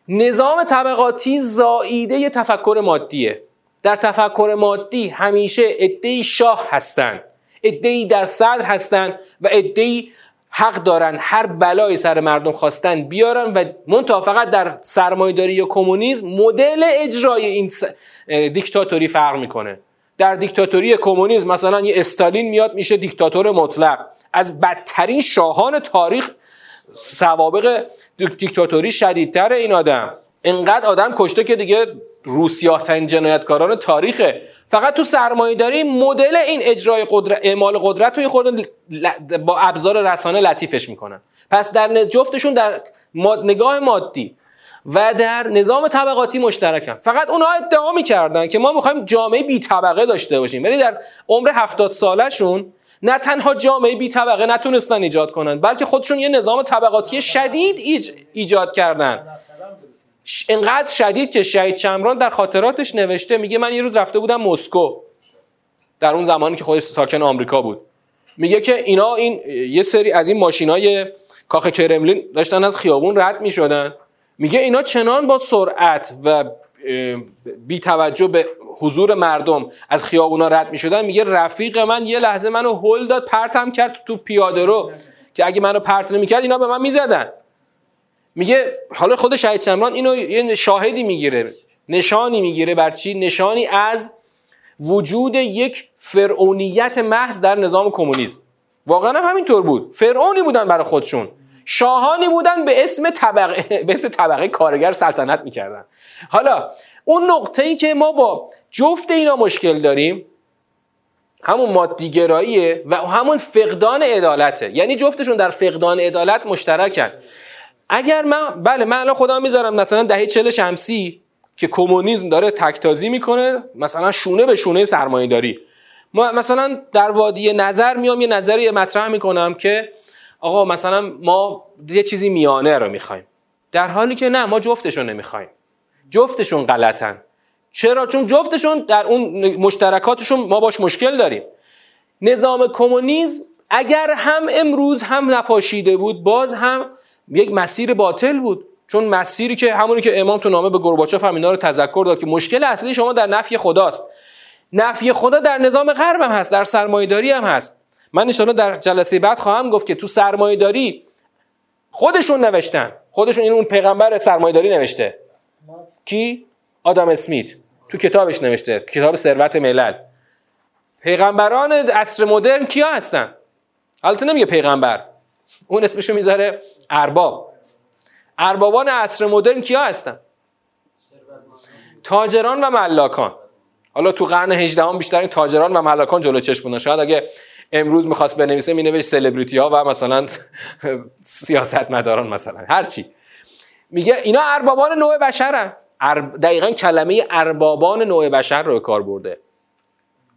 نظام طبقاتی زائیده تفکر مادیه. در تفکر مادی همیشه ادهی شاه هستند ادهی در صدر هستند و ادهی حق دارن هر بلایی سر مردم خواستن بیارن و منتها فقط در سرمایداری یا کمونیسم مدل اجرای این دیکتاتوری فرق می‌کنه. در دیکتاتوری کمونیسم مثلا یه استالین میاد میشه دیکتاتور مطلق. از بدترین شاهان تاریخ سوابق دیکتاتوری شدیدتر این آدم. انقدر آدم کشته که دیگه روسیاه ترین جنایتکاران تاریخه. فقط تو سرمایه داری مدل این اجرای قدرت اعمال قدرت رو خود با ابزار رسانه لطیفش می‌کنن. پس در جفتشون در نگاه مادی و در نظام طبقاتی مشترکن. فقط اونها ادعا می‌کردن که ما می‌خوایم جامعه بی طبقه داشته باشیم. ولی در عمر هفتاد سالشون نه تنها جامعه بی طبقه نتونستن ایجاد کنن بلکه خودشون یه نظام طبقاتی شدید ایجاد کردن. انقدر شدید که شهید چمران در خاطراتش نوشته میگه من یه روز رفته بودم مسکو. در اون زمانی که خودش ساکن آمریکا بود. میگه که اینا این یه سری از این ماشینای کاخ کرملین داشتن از خیابون رد می‌شدن. میگه اینا چنان با سرعت و بی توجه به حضور مردم از خیابونا رد می‌شدن. میگه رفیق من یه لحظه منو هل داد پرتم کرد تو پیاده رو که اگه منو پرت نمی‌کرد اینا به من می‌زدن. میگه حالا خود شهید چمران اینو یه شاهدی می‌گیره نشانی می‌گیره بر چی؟ نشانی از وجود یک فرعونیت محض در نظام کمونیسم. واقعا هم همینطور بود. فرعونی بودن برای خودشون. شاهانی بودن به اسم طبقه (laughs) به اسم طبقه کارگر سلطنت می‌کردن. حالا اون نقطه ای که ما با جفت اینا مشکل داریم همون مادیگراییه و همون فقدان عدالته. یعنی جفتشون در فقدان عدالت مشترکن. اگر من بله من الان خودم می‌ذارم مثلا دهه چل شمسی که کمونیسم داره تکتازی می‌کنه مثلا شونه به شونه سرمایه داری مثلا در وادی نظر میام یه نظری مطرح می‌کنم که آقا مثلا ما یه چیزی میانه رو می‌خوایم. در حالی که نه ما جفتشون نمی‌خوایم. جفتشون غلطن. چرا؟ چون جفتشون در اون مشترکاتشون ما باش مشکل داریم. نظام کمونیسم اگر هم امروز هم نپاشیده بود باز هم یک مسیر باطل بود. چون مسیری که همونی که امام تو نامه به گورباچوف هم اینا رو تذکر داد که مشکل اصلی شما در نفی خداست. نفی خدا در نظام غرب هم هست در سرمایه‌داری هم هست. من ان در جلسه بعد خواهم گفت که تو سرمایه‌داری خودشون نوشتن. خودشون این اون پیغمبر سرمایه‌داری نوشته. کی؟ آدم اسمیت. تو کتابش نوشته. کتاب ثروت ملل. پیغمبران عصر مدرن کیا هستن؟ البته نمیگه پیغمبر. اون اسمشو می‌ذاره ارباب. اربابان عصر مدرن کیا هستن؟ تاجران و ملاکان. حالا تو قرن 18 هم بیشتر این تاجران و ملاکان جلو چشم بودن. شاید اگه امروز می‌خواست بنویسه مینوشت سلبریتی ها و مثلا (laughs) سیاست مداران مثلا هرچی میگه اینا اربابان نوع بشرن دقیقا کلمه اربابان نوع بشر رو کار برده.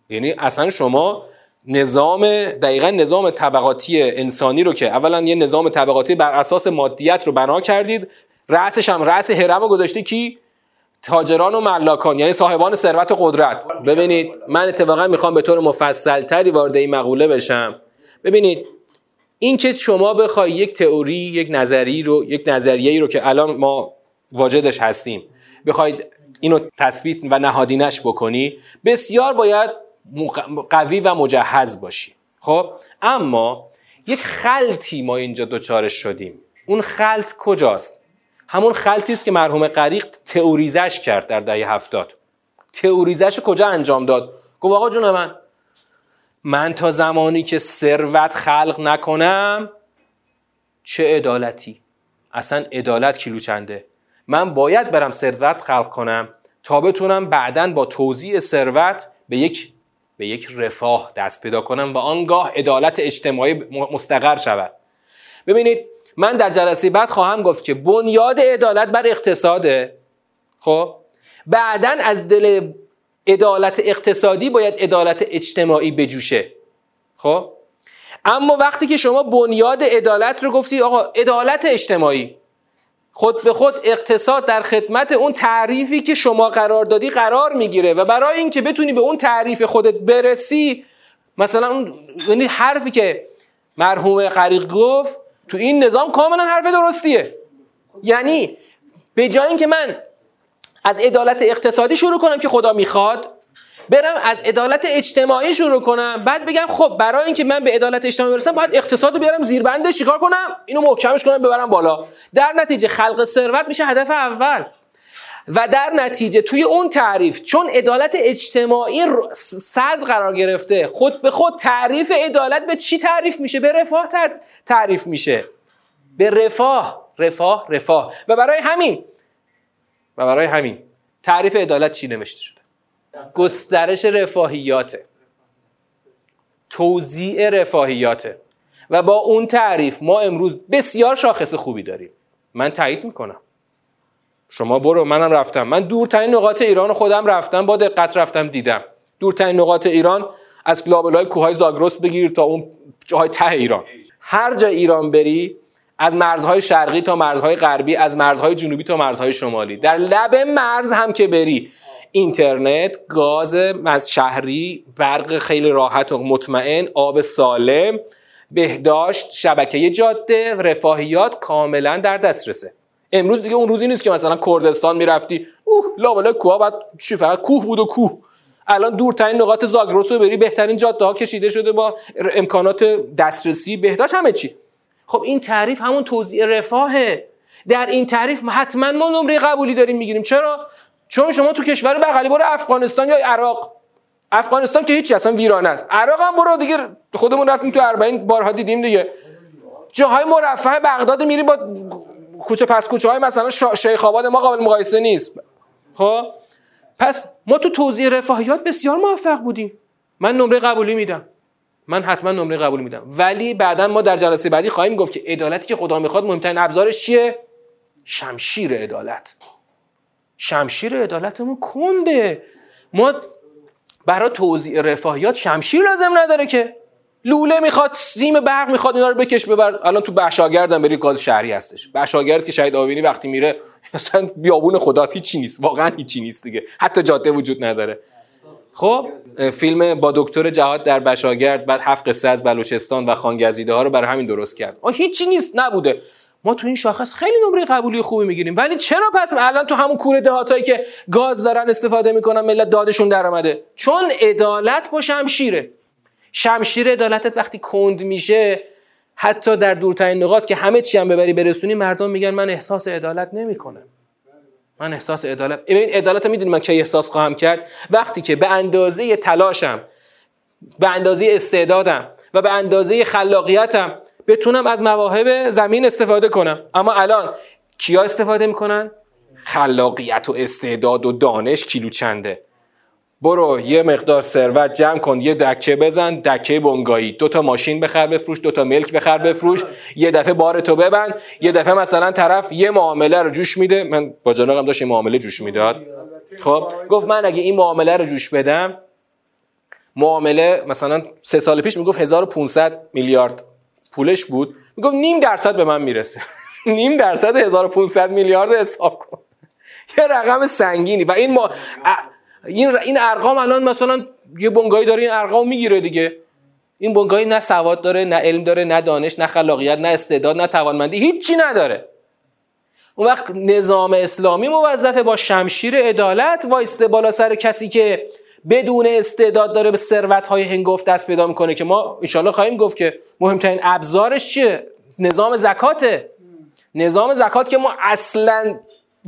یعنی اصلا شما نظام دقیقا نظام طبقاتی انسانی رو که اولا یه نظام طبقاتی بر اساس مادیت رو بنا کردید. رأسش هم رأس هرم رو گذاشته کی؟ تاجران و ملاکان یعنی صاحبان ثروت و قدرت. ببینید من اتفاقا می‌خوام به طور مفصل تری وارد این مقوله بشم. ببینید این که شما بخوای یک تئوری یک نظری رو یک نظریه رو که الان ما واجدش هستیم بخواید اینو تثبیت و نهادینش بکنی بسیار باید قوی و مجهز باشی. خب؟ اما یک خلطی ما اینجا دوچارش شدیم. اون خلط کجاست؟ همون خلطی است که مرحوم غریق تئوریزش کرد در دهه هفتاد. تئوریزش کجا انجام داد؟ گفت آقا جون من من تا زمانی که ثروت خلق نکنم چه عدالتی؟ اصلا عدالت کیلو چنده؟ من باید برم ثروت خلق کنم تا بتونم بعدا با توزیع ثروت به یک به یک رفاه دست پیدا کنم و آنگاه عدالت اجتماعی مستقر شود. ببینید من در جلسه بعد خواهم گفت که بنیاد عدالت بر اقتصاده. خب؟ بعدا از دل عدالت اقتصادی باید عدالت اجتماعی بجوشه. خب؟ اما وقتی که شما بنیاد عدالت رو گفتی آقا عدالت اجتماعی. خود به خود اقتصاد در خدمت اون تعریفی که شما قرار دادی قرار می‌گیره و برای اینکه بتونی به اون تعریف خودت برسی مثلا اون یعنی حرفی که مرحوم غریق گفت تو این نظام کاملا حرف درستیه. یعنی به جای اینکه من از عدالت اقتصادی شروع کنم که خدا می‌خواد برم از عدالت اجتماعی شروع کنم. بعد بگم خب برای اینکه من به عدالت اجتماعی برسم باید اقتصاد رو بیارم زیر بنده چیکار کنم؟ اینو محکمش کنم ببرم بالا. در نتیجه خلق ثروت میشه هدف اول. و در نتیجه توی اون تعریف چون عدالت اجتماعی صد قرار گرفته خود به خود تعریف عدالت به چی تعریف میشه؟ به رفاه تعریف میشه. به رفاه رفاه رفاه. و برای همین و برای همین تعریف عدالت چی نوشته شده؟ گسترش رفاهیاته. توزیع رفاهیاته. و با اون تعریف ما امروز بسیار شاخص خوبی داریم. من تایید می‌کنم. شما برو منم رفتم. من دورترین نقاط ایران خودم رفتم با دقت رفتم دیدم. دورترین نقاط ایران از لابلای کوههای زاگرس بگیر تا اون جاهای ته ایران. هر جا ایران بری از مرزهای شرقی تا مرزهای غربی از مرزهای جنوبی تا مرزهای شمالی. در لب مرز هم که بری اینترنت گاز از شهری برق خیلی راحت و مطمئن آب سالم بهداشت شبکه جاده رفاهیات کاملا در دسترسه. امروز دیگه اون روزی نیست که مثلا کردستان می‌رفتی اوه لا کوه بعد چی فقط کوه بود و کوه. الان دورترین نقاط زاگرس رو بری بهترین جاده ها کشیده شده با امکانات دسترسی بهداشت همه چی. خب این تعریف همون توزیع رفاهه. در این تعریف حتما ما نمره قبولی داریم می‌گیریم. چرا؟ چون شما تو کشور بغلی برو افغانستان یا عراق. افغانستان که هیچی اصلا ویرانه است. عراق هم برو دیگه خودمون رفتیم تو 40 بارها دیدیم دیگه. جاهای مرفه بغداد میری با کوچه پس کوچه های مثلا شیخ آباد ما قابل مقایسه نیست. خب؟ پس ما تو توزیع رفاهیات بسیار موفق بودیم. من نمره قبولی میدم. من حتما نمره قبولی میدم. ولی بعدا ما در جلسه بعدی خواهیم گفت که عدالتی که خدا می‌خواد مهمترین ابزارش چیه؟ شمشیر عدالت. شمشیر عدالتمون کنده. ما برای توزیع رفاهیات شمشیر لازم نداره که لوله می‌خواد سیم برق می‌خواد اینا رو بکش ببر. الان تو بشاگردم بری گاز شهری هستش. بشاگرد که شهید آوینی وقتی میره اصلا بیابون خداست هیچی نیست. واقعا هیچی نیست دیگه. حتی جاده وجود نداره. خب فیلم با دکتر جهاد در بشاگرد بعد هفت قصه از بلوچستان و خانگزیده ها رو برای همین درست کرد. آه هیچی نیست نبوده. ما تو این شاخص خیلی نمره قبولی خوبی می‌گیریم. ولی چرا پس الان تو همون کوره دهاتایی که گاز دارن استفاده می‌کنن ملت دادشون در آمده چون عدالت با شمشیره. شمشیر عدالتت وقتی کند میشه حتی در دورترین نقاط که همه چی هم ببری برسونی مردم میگن من احساس عدالت نمی‌کنم. من احساس عدالت این عدالت می‌دونی من کی احساس خواهم کرد؟ وقتی که به اندازه تلاشم به اندازه استعدادم و به اندازه خلاقیتم بتونم از مواهب زمین استفاده کنم. اما الان کیا استفاده می‌کنن؟ خلاقیت و استعداد و دانش کیلو چنده. برو یه مقدار ثروت جمع کن یه دکه بزن دکه بنگایی. دو تا ماشین بخر بفروش. دو تا ملک بخر بفروش. یه دفعه بار تو ببند. یه دفعه مثلا طرف یه معامله رو جوش میده. من با جناقم داشت این معامله جوش می‌داد. خب گفت من اگه این معامله رو جوش بدم معامله مثلا سه سال پیش می‌گفت 1500 میلیارد پولش بود. می‌گفت نیم درصد به من می‌رسه. (laughs) نیم درصد 1500 میلیارد حساب کن. یه رقم سنگینی. و این ما این این ارقام الان مثلا یه بنگاهی داره این ارقام می‌گیره دیگه. این بنگاهی نه سواد داره نه علم داره نه دانش نه خلاقیت نه استعداد نه توانمندی. هیچی نداره. اون وقت نظام اسلامی موظفه با شمشیر عدالت وایسته بالا سر کسی که بدون استعداد داره به ثروت های هنگفت دست پیدا می‌کنه که ما انشالله خواهیم گفت که مهمترین ابزارش چیه؟ نظام زکاته. نظام زکات که ما اصلا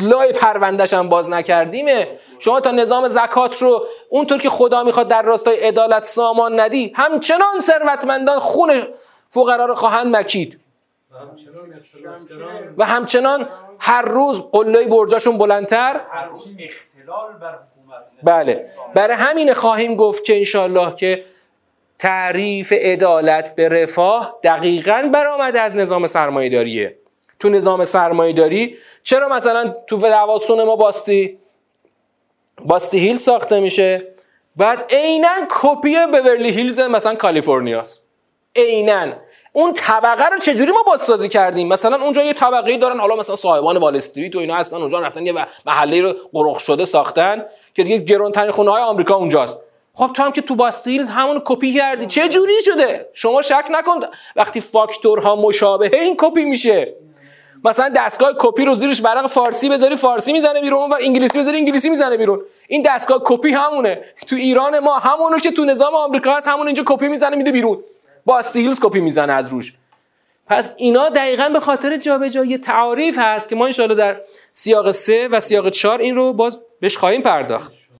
لای پروندش هم باز نکردیمه. شما تا نظام زکات رو اونطور که خدا می‌خواد در راستای عدالت سامان ندی همچنان ثروتمندان خون فقرا رو خواهند مکید. و همچنان هر روز قلای برجاشون بلندتر. بله. برای همین خواهیم گفت که انشالله که تعریف عدالت به رفاه دقیقا برآمده از نظام سرمایه داریه تو نظام سرمایه داری چرا مثلا تو لواسون ما باستی؟ باستی هیل ساخته میشه. بعد عینا کپی بورلی هیلز مثلا کالیفرنیاست. عینا. اون طبقه رو چجوری ما بازسازی کردیم؟ مثلا اونجا یه طبقه دارن حالا مثلا صاحبان وال استریت و اینا هستن اونجا رفتن یه محله رو قرق شده ساختن که دیگه گرونترین خونه های آمریکا اونجاست. خب تو هم که تو باستی هیلز همون کپی کردی. چه جوری شده؟ شما شک نکن. وقتی فاکتورها مشابهه این کپی میشه. مثلا دستگاه کپی رو زیرش ورق فارسی بذاری فارسی می‌زنه بیرون و انگلیسی بذاری انگلیسی می‌زنه بیرون. این دستگاه کپی همونه. تو ایران ما همونو که تو نظام آمریکا هست همون اینجا کپی می‌زنه میده بیرون. باستی هیلز کپی می‌زنه از روش. پس اینا دقیقا به خاطر جابجایی تعاریف هست که ما انشاءالله در سیاق 3 و سیاق 4 این رو باز بهش خواهیم پرداخت.